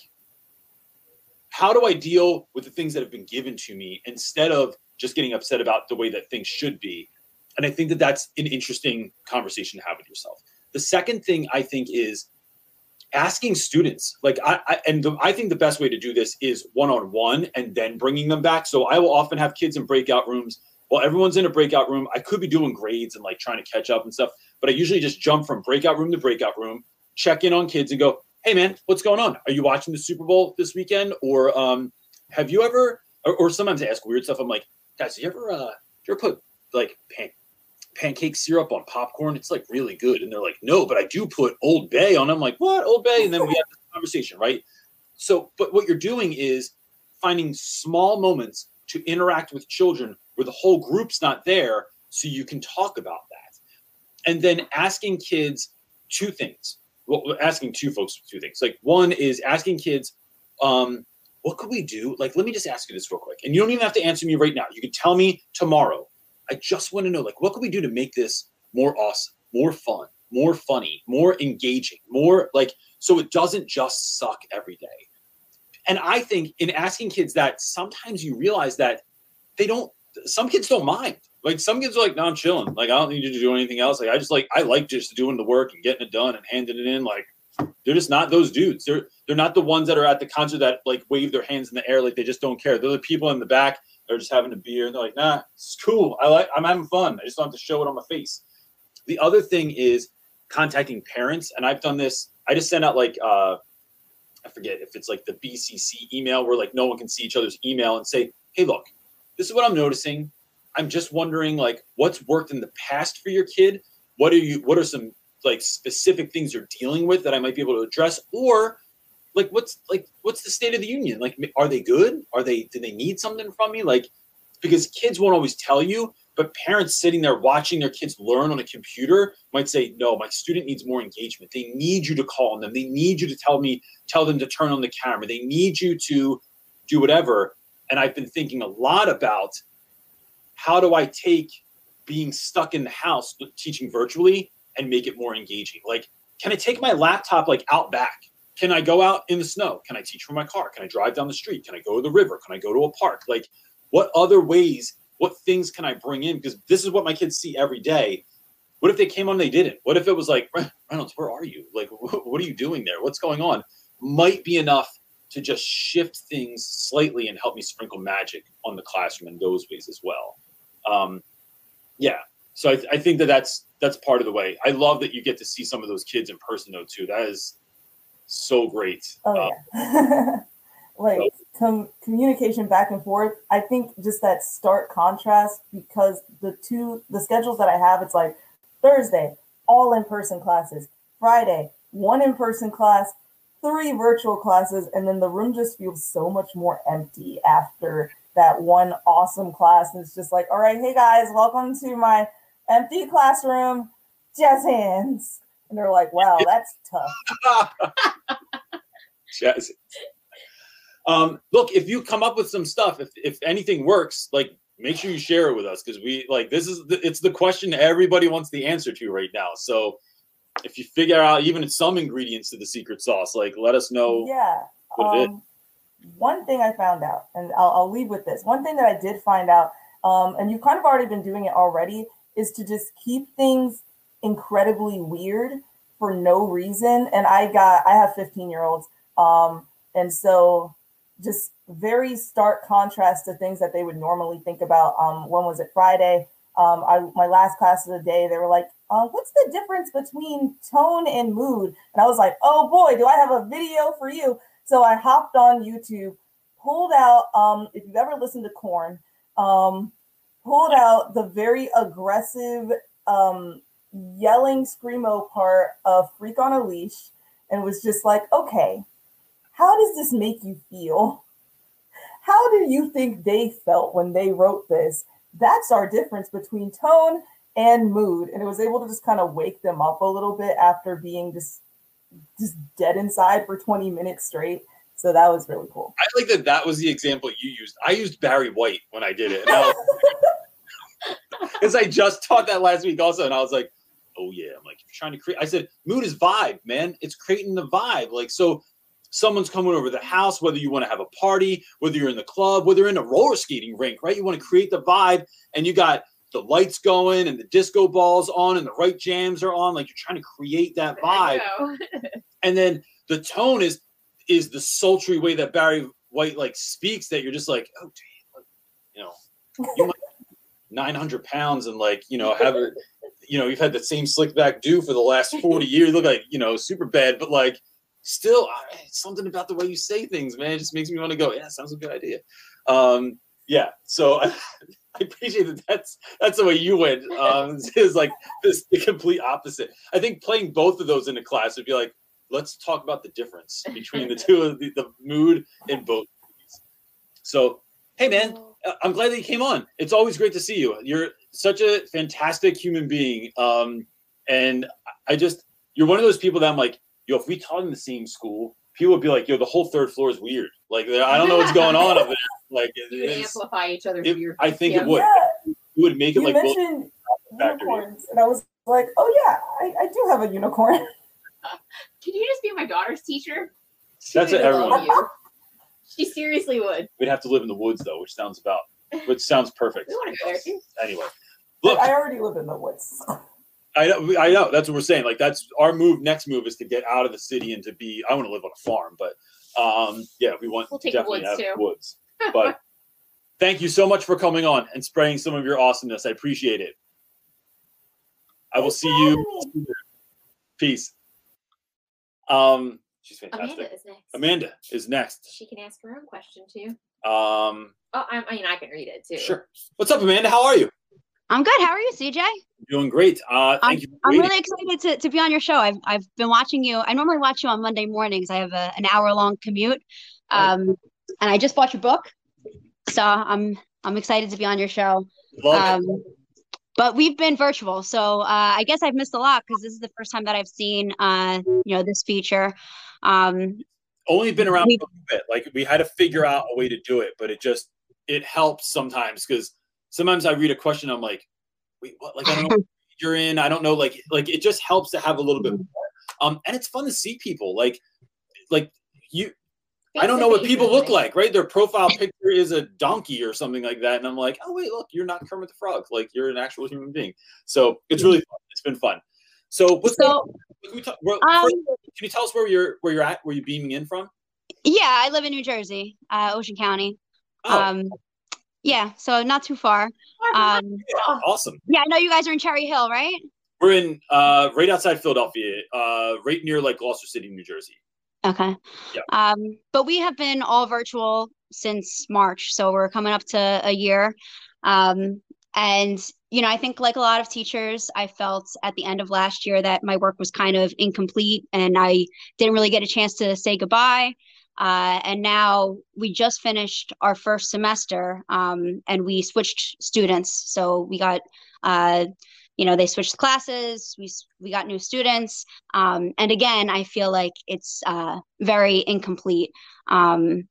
how do I deal with the things that have been given to me instead of just getting upset about the way that things should be? And I think that that's an interesting conversation to have with yourself. The second thing I think is asking students like I, I and the, I think the best way to do this is one on one and then bringing them back. So I will often have kids in breakout rooms. While everyone's in a breakout room, I could be doing grades and like trying to catch up and stuff, but I usually just jump from breakout room to breakout room, check in on kids, and go, "Hey man, what's going on? Are you watching the Super Bowl this weekend? Or um, have you ever?" Or, or sometimes I ask weird stuff. I'm like, "Guys, you ever uh, you ever put like pan- pancake syrup on popcorn. It's like really good. And they're like, no, but I do put Old Bay on. I'm like, what? Old Bay? And then we have this conversation, right? So, but what you're doing is finding small moments to interact with children where the whole group's not there so you can talk about that. And then asking kids two things. Well, asking two folks two things. Like one is asking kids, um, what could we do? Like, let me just ask you this real quick. And you don't even have to answer me right now. You can tell me tomorrow I just want to know, like, what can we do to make this more awesome, more fun, more funny, more engaging, more like, so it doesn't just suck every day. And I think in asking kids that, sometimes you realize that they don't, some kids don't mind. Like some kids are like, no, I'm chilling. Like I don't need you to do anything else. Like I just like I like just doing the work and getting it done and handing it in. Like they're just not those dudes. They're they're not the ones that are at the concert that like wave their hands in the air like they just don't care. They're the people in the back they're just having a beer they're like, nah, it's cool. I like I'm having fun. I just don't have to show it on my face. The other thing is contacting parents, and I've done this. I just send out like uh I forget if it's like the BCC email where like no one can see each other's email and say, hey, look, this is what I'm noticing. I'm just wondering like what's worked in the past for your kid. What are you? What are some like specific things you're dealing with that I might be able to address, or like what's like what's the state of the union? Like are they good? Are they do they need something from me? Like because kids won't always tell you but parents sitting there watching their kids learn on a computer might say no my student needs more engagement. They need you to call on them. They need you to tell me tell them to turn on the camera. They need you to do whatever. And i've been thinking a lot about how do i take being stuck in the house teaching virtually and make it more engaging? Like can i take my laptop like out back can I go out in the snow? Can I teach from my car? Can I drive down the street? Can I go to the river? Can I go to a park? Like, what other ways, what things can I bring in? Because this is what my kids see every day. What if they came on they didn't? What if it was like, Reynolds, where are you? Like, what are you doing there? What's going on? Might be enough to just shift things slightly and help me sprinkle magic on the classroom in those ways as well. Um, yeah. So I, th- I think that that's that's part of the way. I love that you get to see some of those kids in person though too. That is so great. Oh um, yeah. like com- communication back and forth. I think just that stark contrast because the two the schedules that I have, it's like Thursday, all in person classes, Friday, one in person class, three virtual classes, and then the room just feels so much more empty after that one awesome class. And it's just like, all right, hey guys, welcome to my empty classroom, jazz hands. And they're like, wow, that's tough. Jazz. Um, look, if you come up with some stuff, if, if anything works, like make sure you share it with us because we like this is the, it's the question everybody wants the answer to right now. So if you figure out even some ingredients to the secret sauce, like let us know. Yeah. Um, one thing I found out, and I'll, I'll leave with this. One thing that I did find out, um, and you've kind of already been doing it already, is to just keep things incredibly weird for no reason. And I got, I have 15 year olds. Um, and so just very stark contrast to things that they would normally think about. Um, when was it Friday? Um, I, my last class of the day, they were like, uh, "What's the difference between tone and mood?" And I was like, "Oh boy, do I have a video for you!" So I hopped on YouTube, pulled out. Um, if you've ever listened to Korn, um, pulled out the very aggressive um, yelling screamo part of "Freak on a Leash," and was just like, "Okay, how does this make you feel?" How do you think they felt when they wrote this? that's our difference between tone and mood. And it was able to just kind of wake them up a little bit after being just just dead inside for 20 minutes straight. So that was really cool. I like that that was the example you used. I used Barry White when I did it. Because I just taught that last week also. And I was like, oh yeah. I'm like, you're trying to create. I said, mood is vibe, man. It's creating the vibe. Like, so someone's coming over the house, whether you want to have a party, whether you're in the club, whether you're in a roller skating rink, right? You want to create the vibe and you got the lights going and the disco balls on and the right jams are on. Like you're trying to create that vibe. and then the tone is is the sultry way that Barry White like speaks that you're just like, oh, dude, you know, you might 900 pounds and like, you know, have a, you know, you've had the same slick back do for the last 40 years. look like, you know, super bad, but like, still something about the way you say things, man. It just makes me want to go, yeah, sounds a good idea. Um, yeah, so I, I, appreciate that. That's that's the way you went. Um, is like this the complete opposite. I think playing both of those in a class would be like, let's talk about the difference between the two of the, the mood in both. So, hey, man, uh, I'm glad that you came on. It's always great to see you. You're such a fantastic human being, um, and I just you're one of those people that I'm like, yo, if we taught in the same school, people would be like, yo, the whole third floor is weird. Like, I don't know what's going on up there. Like, it, you amplify each other's it, weird. I think yeah. it would. Yeah. It would make it you like mentioned unicorns, and I was like, oh yeah, I, I do have a unicorn. Can you just be my daughter's teacher? She That's what everyone. You. She seriously would. We'd have to live in the woods though, which sounds about, which sounds perfect. we want to go there. Anyway, look, I already live in the woods. I know, I know. That's what we're saying. Like that's our move. Next move is to get out of the city and to be. I want to live on a farm, but um, yeah, we want we'll take definitely woods have too. woods. But thank you so much for coming on and spreading some of your awesomeness. I appreciate it. I will see you. Peace. Um, she's fantastic. Amanda is next. Amanda is next. She can ask her own question too. Um, Oh, I, I mean, I can read it too. sure. What's up, Amanda? How are you? I'm good. How are you, CJ? Doing great. Uh, thank you. For I'm really excited to, to be on your show. I've I've been watching you. I normally watch you on Monday mornings. I have a, an hour long commute, um, and I just bought your book, so I'm I'm excited to be on your show. Love it. Um, but we've been virtual, so uh, I guess I've missed a lot because this is the first time that I've seen uh, you know this feature. Um, only been around we- for a bit. Like we had to figure out a way to do it, but it just it helps sometimes because sometimes I read a question, I'm like, wait, what? Like I don't know what you're in. I don't know. Like like it just helps to have a little bit more. Um, and it's fun to see people like like you. I don't know what people look like, right? Their profile picture is a donkey or something like that, and I'm like, oh wait, look, you're not Kermit the Frog. Like you're an actual human being. So it's really fun. It's been fun. So what's going so can, we talk, where, um, first, can you tell us where you're where you're at? Where you beaming in from? yeah, I live in New Jersey, uh, Ocean County. Oh, Um, yeah, so not too far. Um, yeah, awesome. yeah, I know you guys are in Cherry Hill, right? We're in uh, right outside Philadelphia, uh, right near like Gloucester City, New Jersey. Okay. Yeah. Um, but we have been all virtual since March, so we're coming up to a year. Um, and you know, I think like a lot of teachers, I felt at the end of last year that my work was kind of incomplete and I didn't really get a chance to say goodbye. Uh, and now we just finished our first semester um, and we switched students. So we got, uh, you know, they switched classes, we, we got new students. Um, and again, I feel like it's uh, very incomplete. Um,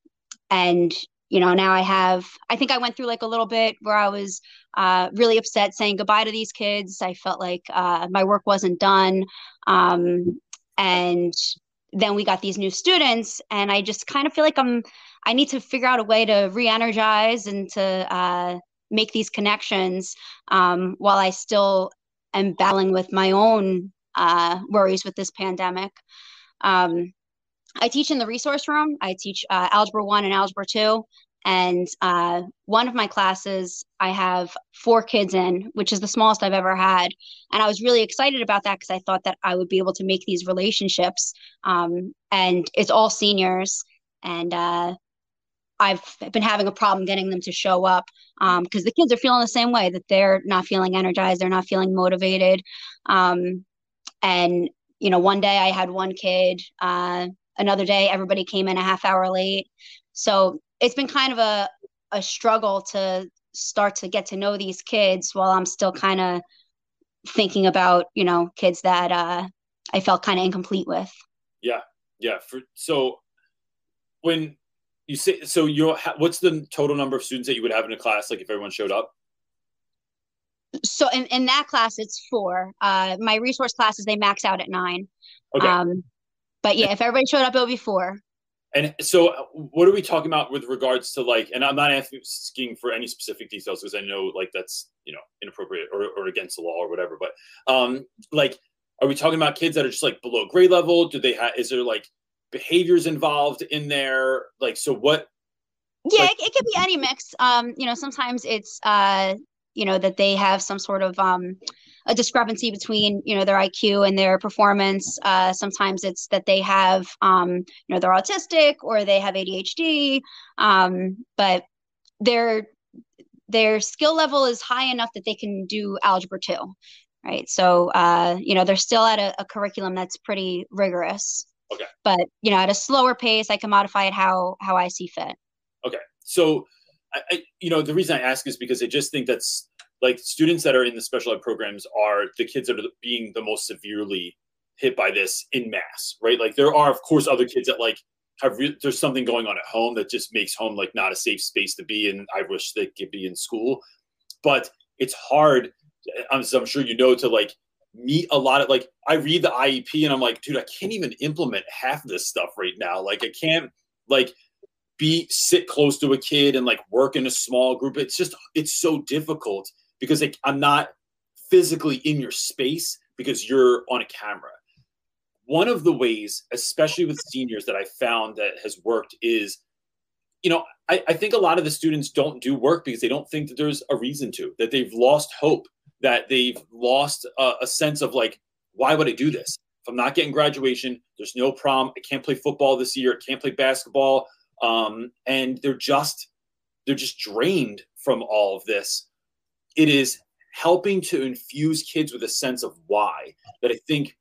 and, you know, now I have, I think I went through like a little bit where I was uh, really upset saying goodbye to these kids. I felt like uh, my work wasn't done. Um, and then we got these new students, and I just kind of feel like I'm, I need to figure out a way to re energize and to uh, make these connections um, while I still am battling with my own uh, worries with this pandemic. Um, I teach in the resource room. I teach uh, Algebra 1 and Algebra 2. And uh, one of my classes, I have four kids in, which is the smallest I've ever had. And I was really excited about that because I thought that I would be able to make these relationships. Um, and it's all seniors. And uh, I've been having a problem getting them to show up because um, the kids are feeling the same way that they're not feeling energized, they're not feeling motivated. Um, and you know, one day I had one kid, uh, another day everybody came in a half hour late. So it's been kind of a a struggle to start to get to know these kids while I'm still kind of thinking about you know kids that uh, I felt kind of incomplete with. Yeah, yeah. For so when you say so, you what's the total number of students that you would have in a class? Like if everyone showed up. So in, in that class, it's four. Uh, my resource classes they max out at nine. Okay. Um, but yeah, if everybody showed up, it would be four. And so, uh, what are we talking about with regards to like? And I'm not asking for any specific details because I know like that's you know inappropriate or, or against the law or whatever. But um, like, are we talking about kids that are just like below grade level? Do they have? Is there like behaviors involved in there? Like, so what? Yeah, like, it, it could be any mix. Um, you know, sometimes it's uh, you know, that they have some sort of um a discrepancy between you know their IQ and their performance. Uh, sometimes it's that they have um, you know they're autistic or they have ADHD, um, but their their skill level is high enough that they can do algebra two, right? So uh, you know they're still at a, a curriculum that's pretty rigorous. Okay. But you know at a slower pace, I can modify it how how I see fit. Okay. So I, I you know the reason I ask is because I just think that's like students that are in the special ed programs are the kids that are being the most severely hit by this in mass, right? Like there are, of course, other kids that like have re- there's something going on at home that just makes home like not a safe space to be in. I wish they could be in school, but it's hard. I'm, I'm sure you know to like meet a lot of like I read the IEP and I'm like, dude, I can't even implement half this stuff right now. Like I can't like be sit close to a kid and like work in a small group. It's just it's so difficult because I'm not physically in your space because you're on a camera. One of the ways, especially with seniors, that I found that has worked is, you know, I, I think a lot of the students don't do work because they don't think that there's a reason to, that they've lost hope, that they've lost a, a sense of like, why would I do this? If I'm not getting graduation, there's no prom, I can't play football this year, I can't play basketball. Um, and they're just they're just drained from all of this it is helping to infuse kids with a sense of why that I think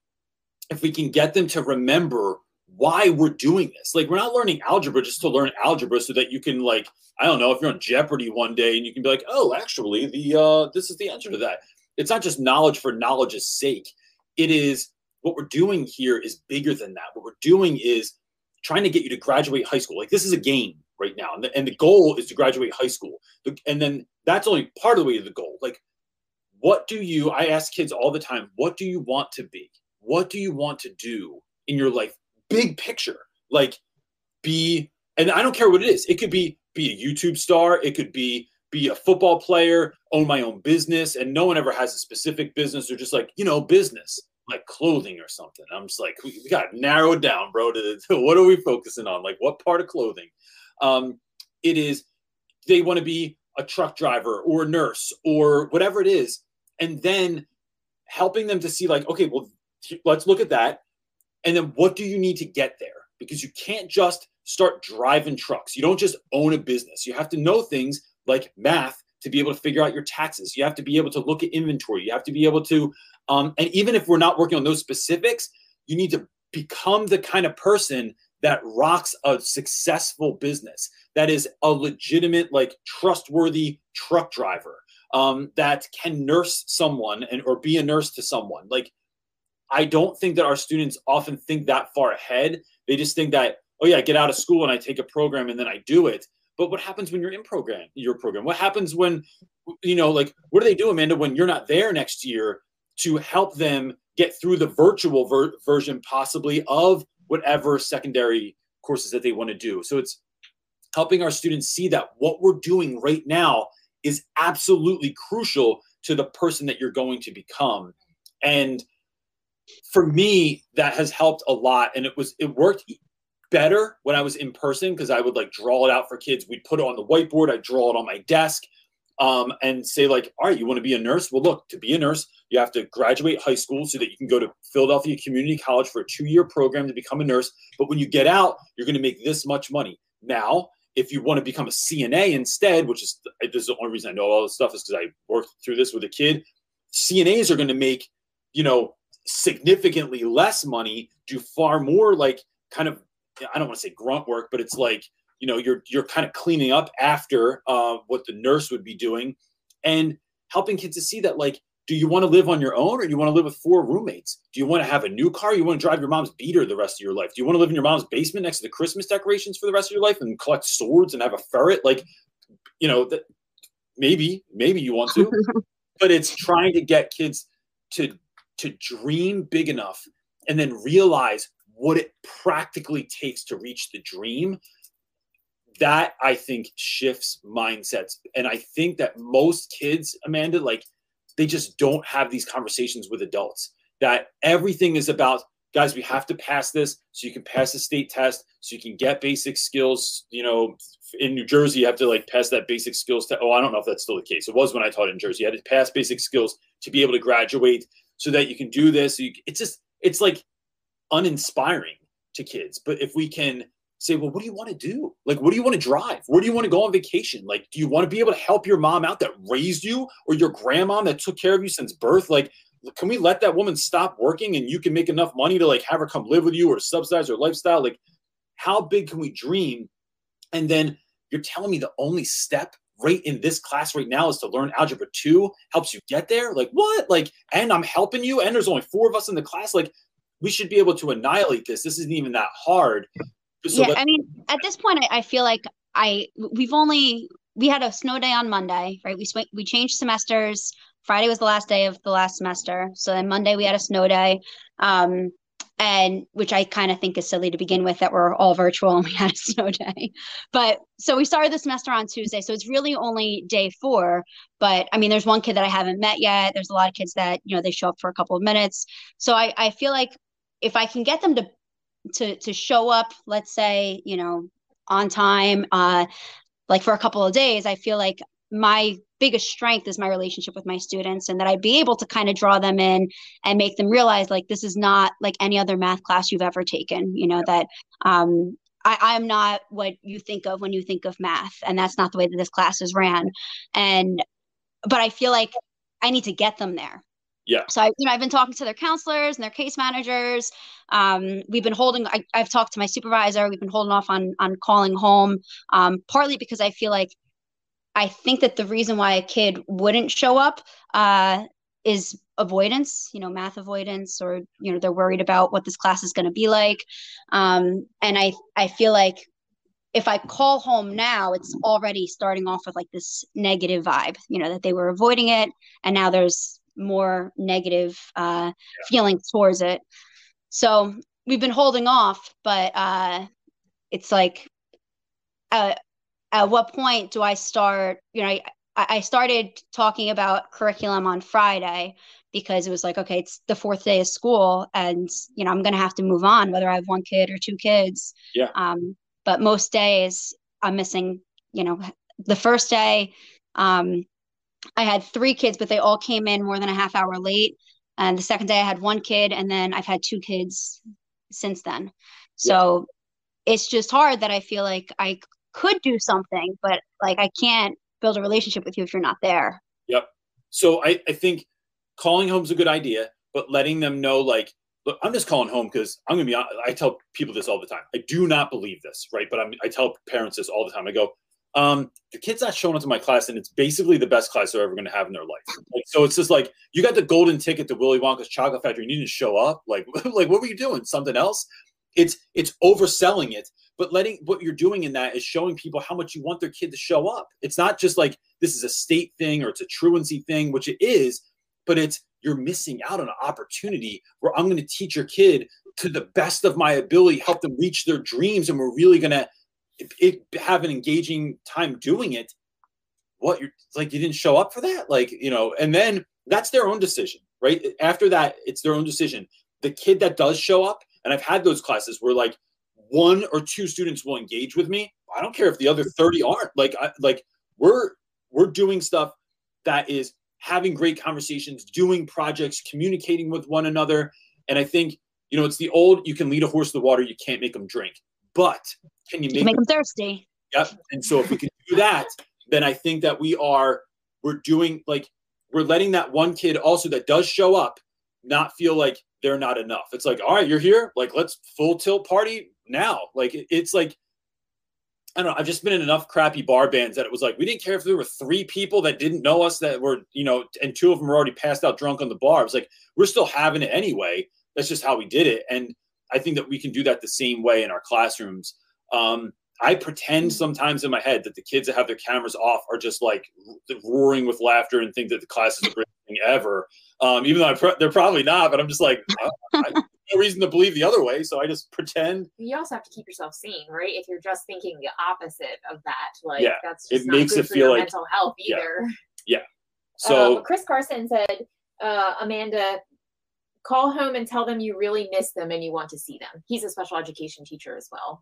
if we can get them to remember why we're doing this. Like we're not learning algebra just to learn algebra so that you can like I don't know if you're on Jeopardy one day and you can be like, "Oh, actually, the uh this is the answer to that." It's not just knowledge for knowledge's sake. It is what we're doing here is bigger than that. What we're doing is trying to get you to graduate high school. Like this is a game right now. And the, and the goal is to graduate high school. And then that's only part of the way to the goal. Like, what do you, I ask kids all the time, what do you want to be? What do you want to do in your life? Big picture. Like, be, and I don't care what it is. It could be, be a YouTube star. It could be, be a football player, own my own business. And no one ever has a specific business. They're just like, you know, business like clothing or something. I'm just like, we, got narrowed down, bro. To, to, what are we focusing on? Like, what part of clothing? Um, it is they want to be a truck driver or a nurse or whatever it is, and then helping them to see like, okay, well, let's look at that, and then what do you need to get there? Because you can't just start driving trucks. You don't just own a business. You have to know things like math to be able to figure out your taxes. You have to be able to look at inventory. You have to be able to, um, and even if we're not working on those specifics, you need to become the kind of person that rocks a successful business that is a legitimate like trustworthy truck driver um, that can nurse someone and or be a nurse to someone. Like i don't think that our students often think that far ahead. They just think that oh yeah I get out of school and i take a program and then i do it. But what happens when you're in program your program? What happens when you know like what do they do amanda when you're not there next year to help them get through the virtual ver- version possibly of whatever secondary courses that they want to do. So it's helping our students see that what we're doing right now is absolutely crucial to the person that you're going to become. And for me, that has helped a lot. And it was, it worked better when I was in person because I would like draw it out for kids. We'd put it on the whiteboard. I'd draw it on my desk um, and say like, all right, you want to be a nurse? Well, look, to be a nurse, you have to graduate high school so that you can go to Philadelphia Community College for a two-year program to become a nurse. But when you get out, you're going to make this much money. Now, if you want to become a CNA instead, which is this is the only reason I know all this stuff is because I worked through this with a kid. CNAs are going to make, you know, significantly less money, do far more like kind of I don't want to say grunt work, but it's like you know you're you're kind of cleaning up after uh, what the nurse would be doing, and helping kids to see that like do you want to live on your own or do you want to live with four roommates? Do you want to have a new car? You want to drive your mom's beater the rest of your life? Do you want to live in your mom's basement next to the Christmas decorations for the rest of your life and collect swords and have a ferret? Like, you know, that maybe, maybe you want to, but it's trying to get kids to to dream big enough and then realize what it practically takes to reach the dream that i think shifts mindsets and i think that most kids amanda like they just don't have these conversations with adults. That everything is about guys we have to pass this so you can pass the state test so you can get basic skills you know in new jersey you have to like pass that basic skills test oh i don't know if that's still the case. It was when i taught in jersey. You had to pass basic skills to be able to graduate so that you can do this. You, it's just it's like uninspiring to kids. But if we can say, well, what do you want to do? Like, what do you want to drive? Where do you want to go on vacation? Like, do you want to be able to help your mom out that raised you or your grandma that took care of you since birth? Like, can we let that woman stop working and you can make enough money to like have her come live with you or subsidize her lifestyle? Like, how big can we dream? And then you're telling me the only step right in this class right now is to learn algebra 2 helps you get there like what like and i'm helping you and there's only four of us in the class like we should be able to annihilate this this isn't even that hard so yeah, I mean, at this point, I, I feel like I we've only we had a snow day on Monday, right? We we changed semesters. Friday was the last day of the last semester, so then Monday we had a snow day, um, and which I kind of think is silly to begin with that we're all virtual and we had a snow day. But so we started the semester on Tuesday, so it's really only day four. But I mean, there's one kid that I haven't met yet. There's a lot of kids that you know they show up for a couple of minutes. So I I feel like if I can get them to to to show up let's say you know on time uh like for a couple of days i feel like my biggest strength is my relationship with my students and that i'd be able to kind of draw them in and make them realize like this is not like any other math class you've ever taken you know that um I, i'm not what you think of when you think of math and that's not the way that this class is ran. And but i feel like i need to get them there yeah. So I, you know, I've been talking to their counselors and their case managers. Um, we've been holding. I, have talked to my supervisor. We've been holding off on on calling home, um, partly because I feel like I think that the reason why a kid wouldn't show up uh, is avoidance. You know, math avoidance, or you know, they're worried about what this class is going to be like. Um, and I I feel like if I call home now, it's already starting off with like this negative vibe. You know, that they were avoiding it, and now there's more negative uh, yeah. feelings towards it. So we've been holding off, but uh, it's like, uh, at what point do I start? You know, I, I started talking about curriculum on Friday because it was like, okay, it's the fourth day of school, and you know, I'm gonna have to move on, whether I have one kid or two kids. Yeah. Um, but most days I'm missing. You know, the first day, um, I had three kids, but they all came in more than a half hour late. And the second day I had one kid, and then I've had two kids since then. So yeah. it's just hard that I feel like I could do something, but like I can't build a relationship with you if you're not there. Yep. So I, I think calling home's a good idea, but letting them know, like, look, I'm just calling home because I'm gonna be. I tell people this all the time. I do not believe this, right? But I'm, I tell parents this all the time. I go, um, the kid's not showing up to my class, and it's basically the best class they're ever going to have in their life. Like, so it's just like you got the golden ticket to Willy Wonka's chocolate factory, and you didn't show up. Like, like what were you doing? Something else? It's it's overselling it, but letting what you're doing in that is showing people how much you want their kid to show up. It's not just like this is a state thing or it's a truancy thing, which it is, but it's you're missing out on an opportunity where I'm going to teach your kid to the best of my ability, help them reach their dreams, and we're really going to it, it, have an engaging time doing it what you're like you didn't show up for that like you know and then that's their own decision right after that it's their own decision the kid that does show up and i've had those classes where like one or two students will engage with me, I don't care if the other 30 aren't. Like I like we're we're doing stuff that is having great conversations, doing projects, communicating with one another. And I think, you know, it's the old you can lead a horse to the water, you can't make them drink. But can you You make, can make them thirsty. Yep. And so if we can do that, then I think that we are we're doing like we're letting that one kid also that does show up not feel like they're not enough. It's like, all right, you're here. Like, let's full tilt party now. Like, it's like, I don't know. I've just been in enough crappy bar bands that it was like, we didn't care if there were three people that didn't know us that were, you know, and two of them were already passed out drunk on the bar. It was like, we're still having it anyway. That's just how we did it. And I think that we can do that the same way in our classrooms. Um, I pretend sometimes in my head that the kids that have their cameras off are just like roaring with laughter and think that the class is the greatest thing ever. Um, even though I pr- they're probably not, but I'm just like, I, I, no reason to believe the other way. So I just pretend. You also have to keep yourself sane, right? If you're just thinking the opposite of that, like Yeah, that's it not makes good it for feel your like- mental health either. yeah. either. So um, Chris Carson said, uh, Amanda, call home and tell them you really miss them and you want to see them. He's a special education teacher as well.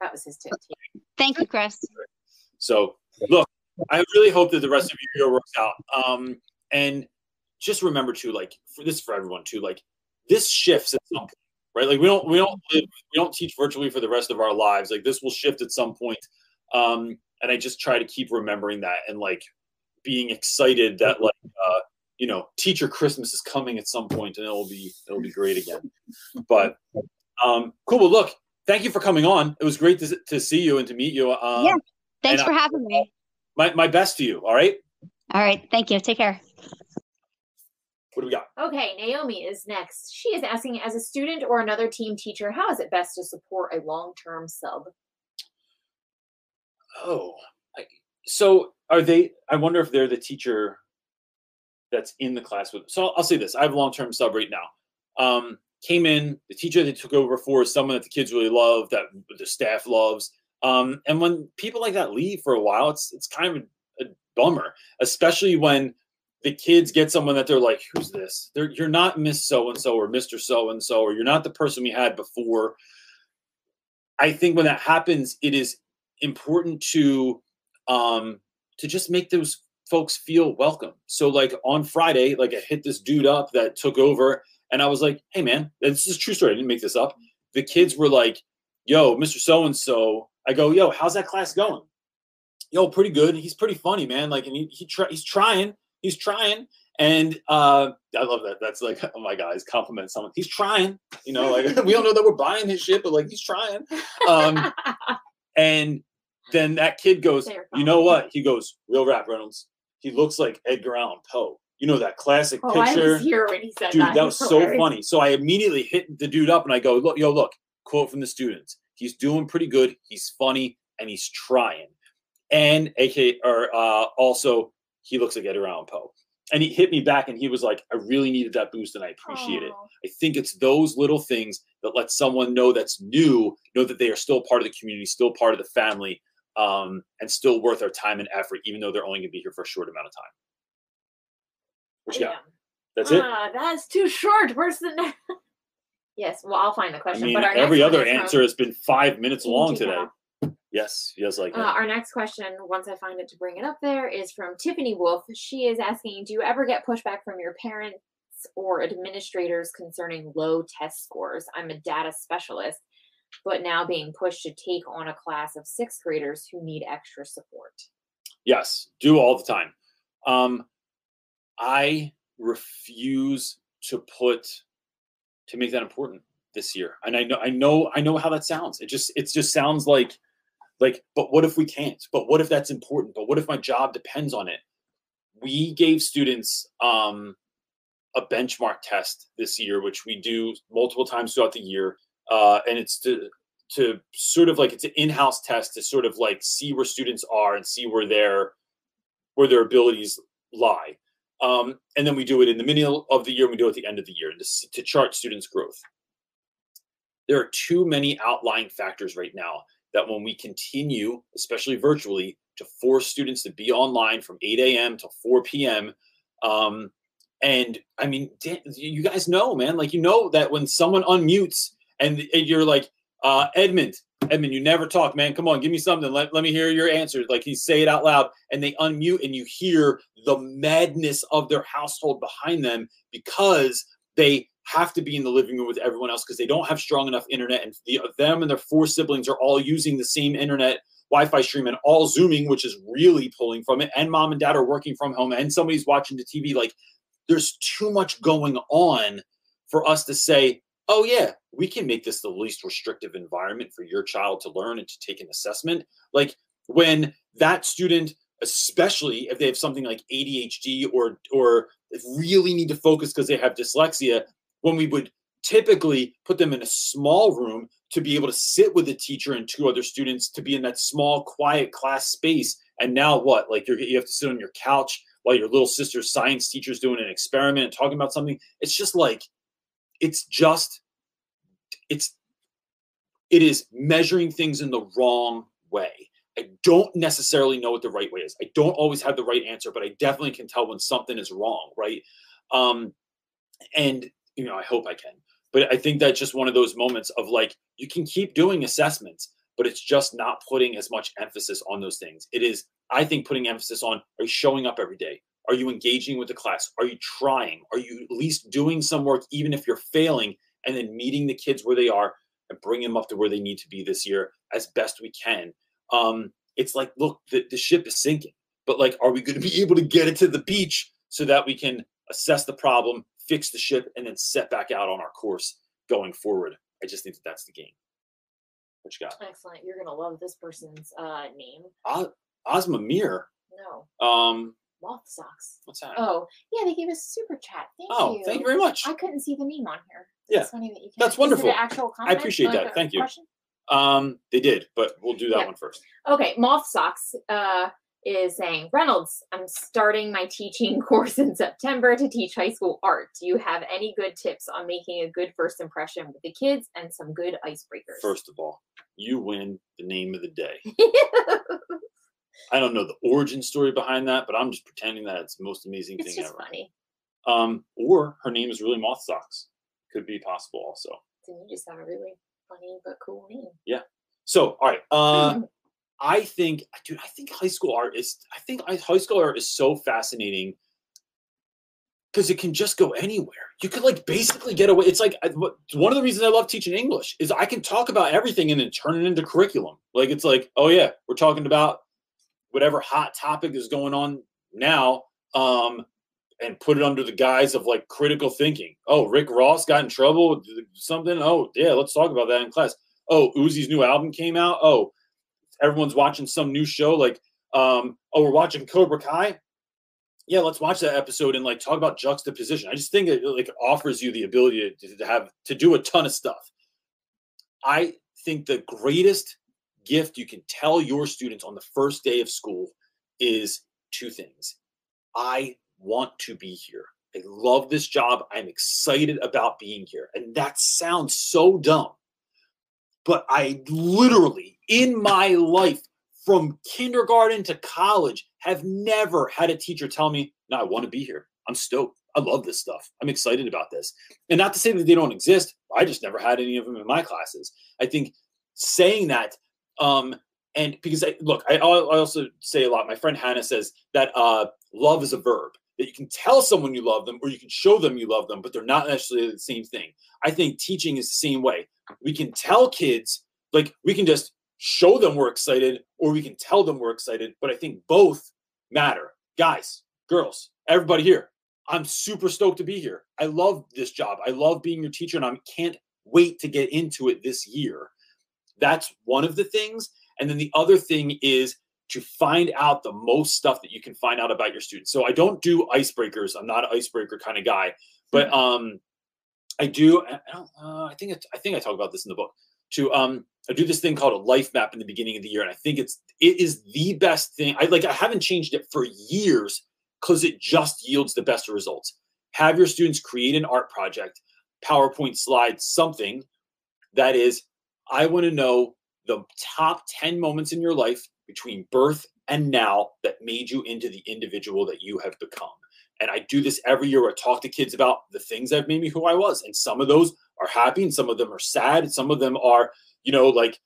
That was his tip. Thank you, Chris. So look, I really hope that the rest of your year works out. Um, and just remember too, like for this for everyone too, like this shifts at some point, right? Like we don't we don't live, we don't teach virtually for the rest of our lives. Like this will shift at some point. Um, and I just try to keep remembering that and like being excited that like uh, you know, teacher Christmas is coming at some point and it'll be it'll be great again. But um cool. Well look, thank you for coming on. It was great to, to see you and to meet you. Um Yeah. Thanks and for having me. my, my best to you. All right. All right. Thank you. Take care. What do we got? Okay, Naomi is next. She is asking, as a student or another team teacher, how is it best to support a long-term sub? Oh, I, so are they? I wonder if they're the teacher that's in the class with. So I'll, I'll say this: I have a long-term sub right now. Um, came in, the teacher that took over for is someone that the kids really love, that the staff loves. Um, and when people like that leave for a while, it's it's kind of a, a bummer, especially when the kids get someone that they're like, "Who's this?" They're, you're not Miss So and So or Mister So and So, or you're not the person we had before. I think when that happens, it is important to um to just make those folks feel welcome. So like on Friday, like I hit this dude up that took over and I was like, hey man, this is a true story. I didn't make this up. The kids were like, yo, Mr. So and so. I go, yo, how's that class going? Yo, pretty good. He's pretty funny, man. Like, and he, he try, he's trying, he's trying. And uh, I love that. That's like, oh my God, he's compliment someone. He's trying, you know, like we don't know that we're buying his shit, but like he's trying. Um, and then that kid goes, you know what? He goes, real rap Reynolds. He looks like Edgar Allan Poe. You know that classic oh, I picture. was here when he said Dude, that. that was so funny. So I immediately hit the dude up and I go, look, yo, look, quote from the students. He's doing pretty good. He's funny and he's trying. And AK or uh also he looks like Edgar Allan Poe. And he hit me back and he was like, I really needed that boost and I appreciate it. I think it's those little things that let someone know that's new, know that they are still part of the community, still part of the family, um, and still worth our time and effort, even though they're only going to be here for a short amount of time. What you got? Yeah. That's it. Ah, that's too short. Where's the next? yes, well, I'll find the I question. mean, but our every next one other is from answer has been five minutes long today. Yes, yes, like Uh, our next question, once I find it to bring it up there, is from Tiffany Wolf. She is asking Do you ever get pushback from your parents or administrators concerning low test scores? I'm a data specialist, but now being pushed to take on a class of sixth graders who need extra support. Yes, do all the time. Um, I refuse to put to make that important this year, and I know, I know, I know how that sounds. It just, it just sounds like, like, but what if we can't? But what if that's important? But what if my job depends on it? We gave students um, a benchmark test this year, which we do multiple times throughout the year, uh, and it's to to sort of like it's an in-house test to sort of like see where students are and see where their where their abilities lie. Um, and then we do it in the middle of the year, and we do it at the end of the year to, to chart students' growth. There are too many outlying factors right now that when we continue, especially virtually, to force students to be online from 8 a.m. to 4 p.m. Um, and I mean, you guys know, man, like you know that when someone unmutes and, and you're like, Uh, Edmund, Edmund, you never talk, man. Come on, give me something. Let, let me hear your answers. Like he say it out loud, and they unmute, and you hear the madness of their household behind them because they have to be in the living room with everyone else because they don't have strong enough internet, and the, them and their four siblings are all using the same internet Wi-Fi stream and all zooming, which is really pulling from it, and mom and dad are working from home, and somebody's watching the TV. Like, there's too much going on for us to say, oh yeah, we can make this the least restrictive environment for your child to learn and to take an assessment. Like when that student, especially if they have something like ADHD or or really need to focus because they have dyslexia, when we would typically put them in a small room to be able to sit with a teacher and two other students to be in that small quiet class space. And now what? Like you're, you have to sit on your couch while your little sister's science teacher's doing an experiment and talking about something. It's just like it's just it's it is measuring things in the wrong way. I don't necessarily know what the right way is. I don't always have the right answer but i definitely can tell when something is wrong right? Um and you know i hope i can. But i think that's just one of those moments of like you can keep doing assessments but it's just not putting as much emphasis on those things. It is i think putting emphasis on are you showing up every day are you engaging with the class? Are you trying? Are you at least doing some work even if you're failing and then meeting the kids where they are and bringing them up to where they need to be this year as best we can? Um it's like look the, the ship is sinking but like are we going to be able to get it to the beach so that we can assess the problem fix the ship and then set back out on our course going forward? I just think that that's the game. What you got? Excellent. You're gonna love this person's uh name. O- ozma mir No, um moth socks. what's that Oh, yeah, they gave us super chat. Thank oh you. thank you very much I couldn't see the name on here. Yeah, It's funny that you that's is it wonderful. actual comment? appreciate like that. Thank you. question? um they did but we'll do that Yeah. one first Okay, Moth Socks uh, is saying, Reynolds, I'm starting my teaching course in September to teach high school art. Do you have any good tips on making a good first impression with the kids and some good icebreakers? first of all you win the name of the day I don't know the origin story behind that, but I'm just pretending that it's the most amazing it's thing ever. funny. Um, or her name is really Moth Socks. Could be possible also. Then you just have a really funny but cool name. Yeah. So, all right. Uh, Hmm. I think, dude, I think high school art is. I think high school art is so fascinating because it can just go anywhere. You could like basically get away. It's like one of the reasons I love teaching English is I can talk about everything and then turn it into curriculum. Like it's like, oh yeah, we're talking about whatever hot topic is going on now, um, and put it under the guise of like critical thinking. Oh, Rick Ross got in trouble with something. Oh yeah, let's talk about that in class. Oh, Uzi's new album came out. Oh, everyone's watching some new show like um oh we're watching cobra kai yeah let's watch that episode and like talk about juxtaposition i just think it like offers you the ability to, to have to do a ton of stuff i think the greatest gift you can tell your students on the first day of school is two things i want to be here i love this job i'm excited about being here and that sounds so dumb but I literally in my life from kindergarten to college have never had a teacher tell me, No, I want to be here. I'm stoked. I love this stuff. I'm excited about this. And not to say that they don't exist. I just never had any of them in my classes. I think saying that, um, and because I look, I, I also say a lot. My friend Hannah says that uh, love is a verb. That you can tell someone you love them, or you can show them you love them, but they're not necessarily the same thing. I think teaching is the same way we can tell kids like we can just show them we're excited or we can tell them we're excited but i think both matter guys girls everybody here i'm super stoked to be here i love this job i love being your teacher and i can't wait to get into it this year that's one of the things and then the other thing is to find out the most stuff that you can find out about your students so i don't do icebreakers i'm not an icebreaker kind of guy but um I do. I, uh, I think it, I think I talk about this in the book. To um, I do this thing called a life map in the beginning of the year, and I think it's it is the best thing. I like I haven't changed it for years because it just yields the best results. Have your students create an art project, PowerPoint slide, something that is. I want to know the top ten moments in your life between birth and now that made you into the individual that you have become. And I do this every year I talk to kids about the things that made me who I was. And some of those are happy and some of them are sad. Some of them are You know, like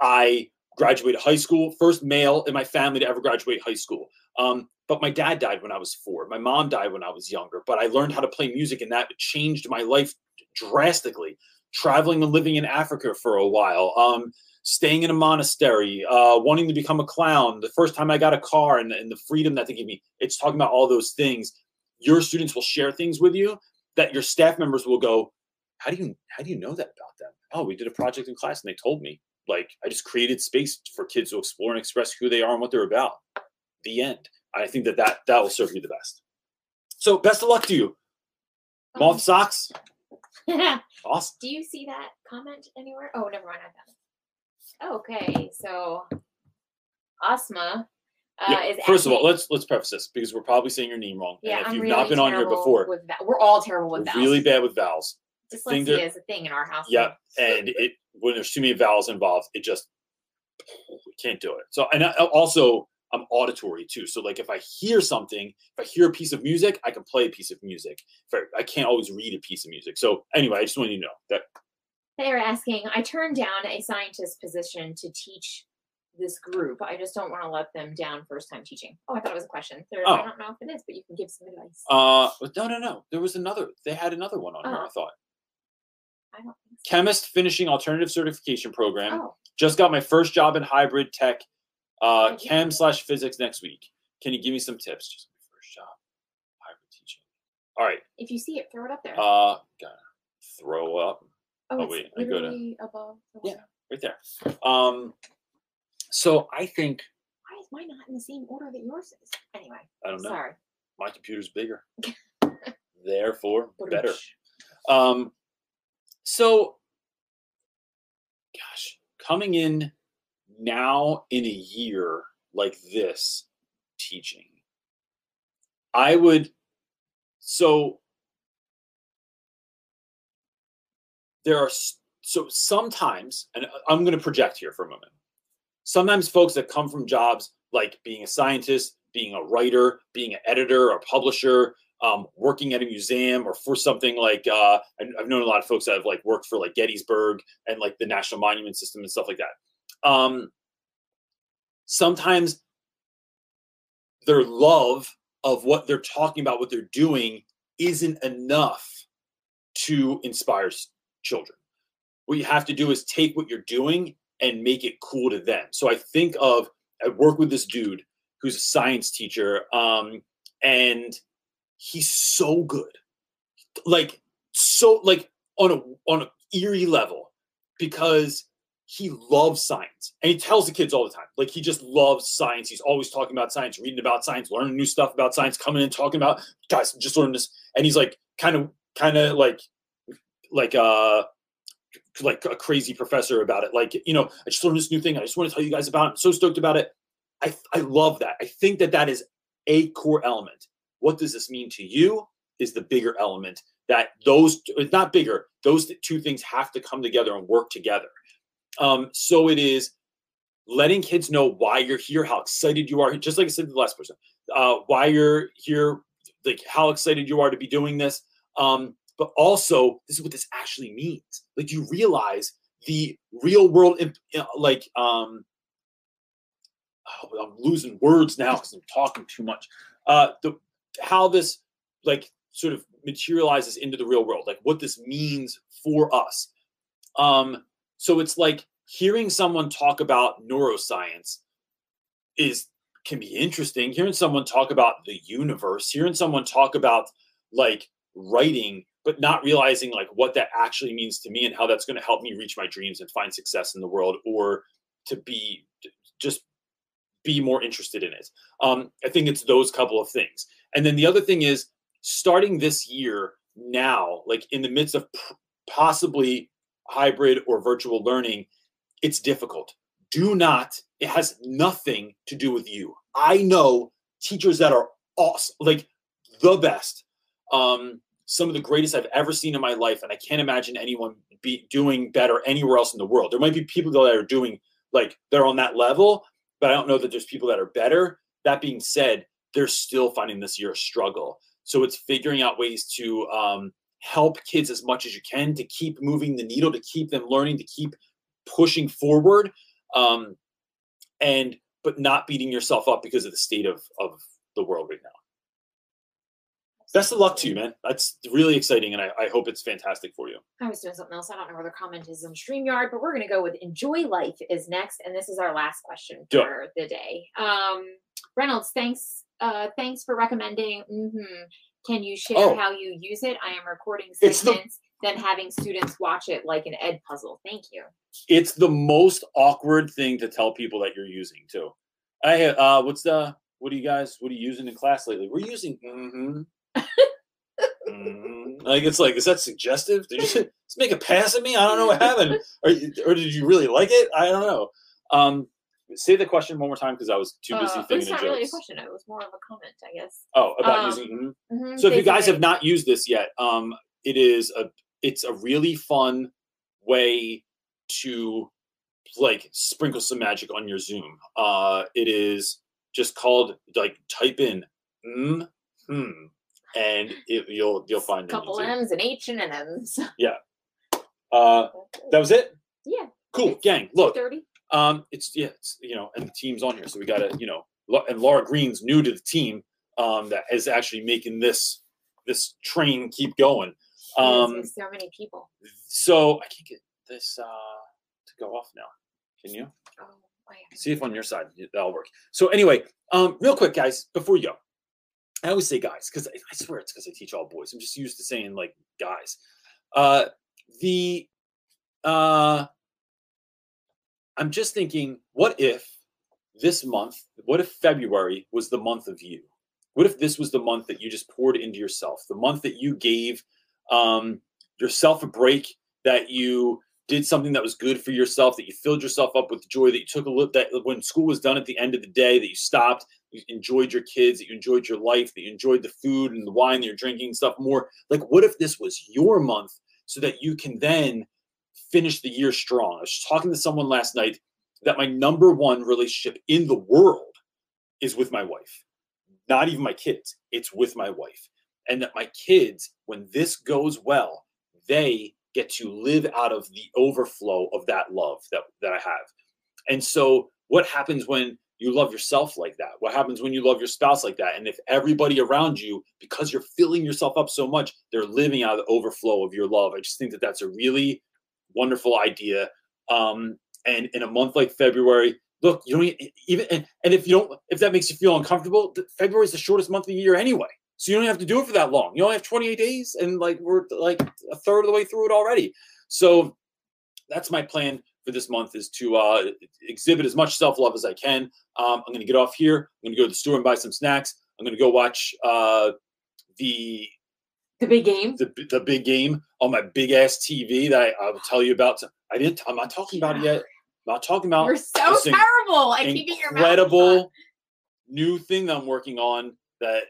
I graduated high school, first male in my family to ever graduate high school. Um, but my dad died when I was four. My mom died when I was younger. But I learned how to play music, and that changed my life drastically. Traveling and living in Africa for a while, um, staying in a monastery, uh, wanting to become a clown. The first time I got a car and, and the freedom that they give me, it's talking about all those things. Your students will share things with you that your staff members will go, "How do you how do you know that about them?" Oh, we did a project in class and they told me. Like I just created space for kids to explore and express who they are and what they're about. The end. I think that that, that will serve you the best. So best of luck to you. Moth socks. Awesome. Do you see that comment anywhere? Oh, never mind. I found it. Okay, so Asma uh, Yeah, is First of all, let's let's preface this because we're probably saying your name wrong. yeah, and if I'm you've really not been on here before, With we're all terrible with vowels. really bad with vowels. Dyslexia that- is a thing in our house. Yeah, and it when there's too many vowels involved, it just we can't do it. So and I, also I'm auditory too. So like if I hear something, if I hear a piece of music, I can play a piece of music. I, can't always read a piece of music. So anyway, I just want you to know that They are asking, I turned down a scientist position to teach this group. I just don't want to let them down first time teaching. Oh, I thought it was a question. There, Oh. I don't know if it is, but you can give some advice. uh no no no. There was another they had another one on here, I Oh. thought. I don't think so. Chemist finishing alternative certification program. Oh, Just got my first job in hybrid tech, uh, chem slash physics next week. Can you give me some tips? Just my first job, hybrid teaching. All right, if you see it, throw it up there. uh, gotta throw up oh, oh, wait, I go to- above. Yeah. right there. Um, so I think Why is mine not in the same order that yours is? Anyway, I don't know. sorry. My computer's bigger, therefore better. Um, so, gosh, coming in now in a year like this teaching, I would, so there are, so sometimes, and I'm going to project here for a moment. Sometimes folks that come from jobs like being a scientist, being a writer, being an editor or publisher, um, working at a museum or for something like uh, I've known a lot of folks that have like worked for like Gettysburg and like the National Monument System and stuff like that. Um, sometimes their love of what they're talking about, what they're doing, isn't enough to inspire children. What you have to do is take what you're doing and make it cool to them. So I think of I work with this dude who's a science teacher, um, and he's so good like so like on a on a eerie level because he loves science and he tells the kids all the time like he just loves science. He's always talking about science reading about science learning new stuff about science coming in talking about guys just learn this. And he's like kind of kind of like like uh like a crazy professor about it. Like you know i just learned this new thing. I just want to tell you guys about it. I'm so stoked about it. I i love that. I think that that is a core element. What does this mean to you is the bigger element that those it's not bigger those two things have to come together and work together um, so it is letting kids know why you're here how excited you are just like i said to the last person uh, why you're here like how excited you are to be doing this um, but also this is what this actually means. Like you realize the real world imp- like um oh, i'm losing words now because i'm talking too much. Uh the how this like sort of materializes into the real world like what this means for us. Um so it's like hearing someone talk about neuroscience is can be interesting. Hearing someone talk about the universe hearing someone talk about like writing but not realizing like what that actually means to me and how that's going to help me reach my dreams and find success in the world or to be just be more interested in it. Um, i think it's those couple of things. And then the other thing is starting this year now, like in the midst of possibly hybrid or virtual learning, it's difficult. Do not, it has nothing to do with you. I know teachers that are awesome, like the best, um, some of the greatest I've ever seen in my life. And I can't imagine anyone be doing better anywhere else in the world. There might be people that are doing like they're on that level, but I don't know that there's people that are better. That being said, they're still finding this year a struggle. So it's figuring out ways to um, help kids as much as you can to keep moving the needle, to keep them learning, to keep pushing forward, um, and but not beating yourself up because of the state of of the world right now. Best of luck to you, man. That's really exciting, and I, I hope it's fantastic for you. I was doing something else. I don't know where the comment is on StreamYard, but we're going to go with enjoy life is next. And this is our last question for the day. Um, Reynolds, thanks. Uh, thanks for recommending. hmm Can you share Oh. how you use it? I am recording It's the- then having students watch it like an Edpuzzle. Thank you. It's the most awkward thing to tell people that you're using too. I uh, what's the what are you guys what are you using in class lately? We're using mm-hmm. Mhm. Like it's like, is that suggestive? Did you just make a pass at me? I don't know what happened. Or, or did you really like it? I don't know. Um, say the question one more time because I was too busy Uh, it's thinking of not really a question. It was more of a comment, I guess. Oh, about Um, using. mhm. Mhm, So if you guys have not used this yet, um, it is a it's a really fun way to like sprinkle some magic on your Zoom. Uh, it is just called like type in mm, hmm, and it, you'll you'll find a couple. M's and H and M's. Yeah. Uh, that was it. yeah, Cool, gang. Look, thirty. Um, it's yeah, it's you know, and the team's on here, so we gotta you know, and Laura Green's new to the team, um, that is actually making this this train keep going. Um, so many people. so I can't get this uh to go off now. Can you Oh, see if on your side that'll work? So anyway, um, real quick, guys, before you go, I always say guys because I, I swear it's because I teach all boys. I'm just used to saying like guys. Uh, the uh, I'm just thinking, what if this month, what if February was the month of you? What if this was the month that you just poured into yourself, the month that you gave um, yourself a break, that you did something that was good for yourself, that you filled yourself up with joy, that you took a look that when school was done at the end of the day, that you stopped, you enjoyed your kids, that you enjoyed your life, that you enjoyed the food and the wine that you're drinking and stuff more. Like, what if this was your month so that you can then finish the year strong? I was talking to someone last night that my number one relationship in the world is with my wife. Not even my kids, it's with my wife. And that my kids, when this goes well, they get to live out of the overflow of that love that, that I have. And so, what happens when you love yourself like that? What happens when you love your spouse like that? And if everybody around you, because you're filling yourself up so much, they're living out of the overflow of your love. I just think that that's a really wonderful idea. Um, and in a month like February, look, you don't even, and, and if you don't, if that makes you feel uncomfortable, February is the shortest month of the year anyway. So you don't have to do it for that long. You only have 28 days, and like we're like a third of the way through it already. So that's my plan for this month is to uh, exhibit as much self love as I can. Um, I'm going to get off here. I'm going to go to the store and buy some snacks. I'm going to go watch uh, the the big game. the the big game on my big ass TV that I, I will tell you about. I didn't. I'm not talking about it yet. I'm not talking about You're so terrible at keeping your mouth incredible new thing that I'm working on that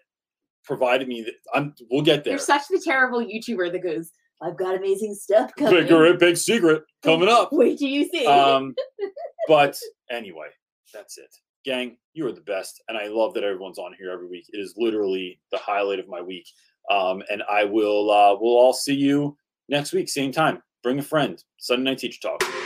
provided me. That I'm. We'll get there. You're such the terrible YouTuber that goes, "I've got amazing stuff coming." Bigger, big secret coming up. Wait till you see. Um, but anyway, that's it. Gang, you are the best. And I love that everyone's on here every week. It is literally the highlight of my week. Um, and I will, uh, we'll all see you next week, same time. Bring a friend. Sunday Night Teacher Talk.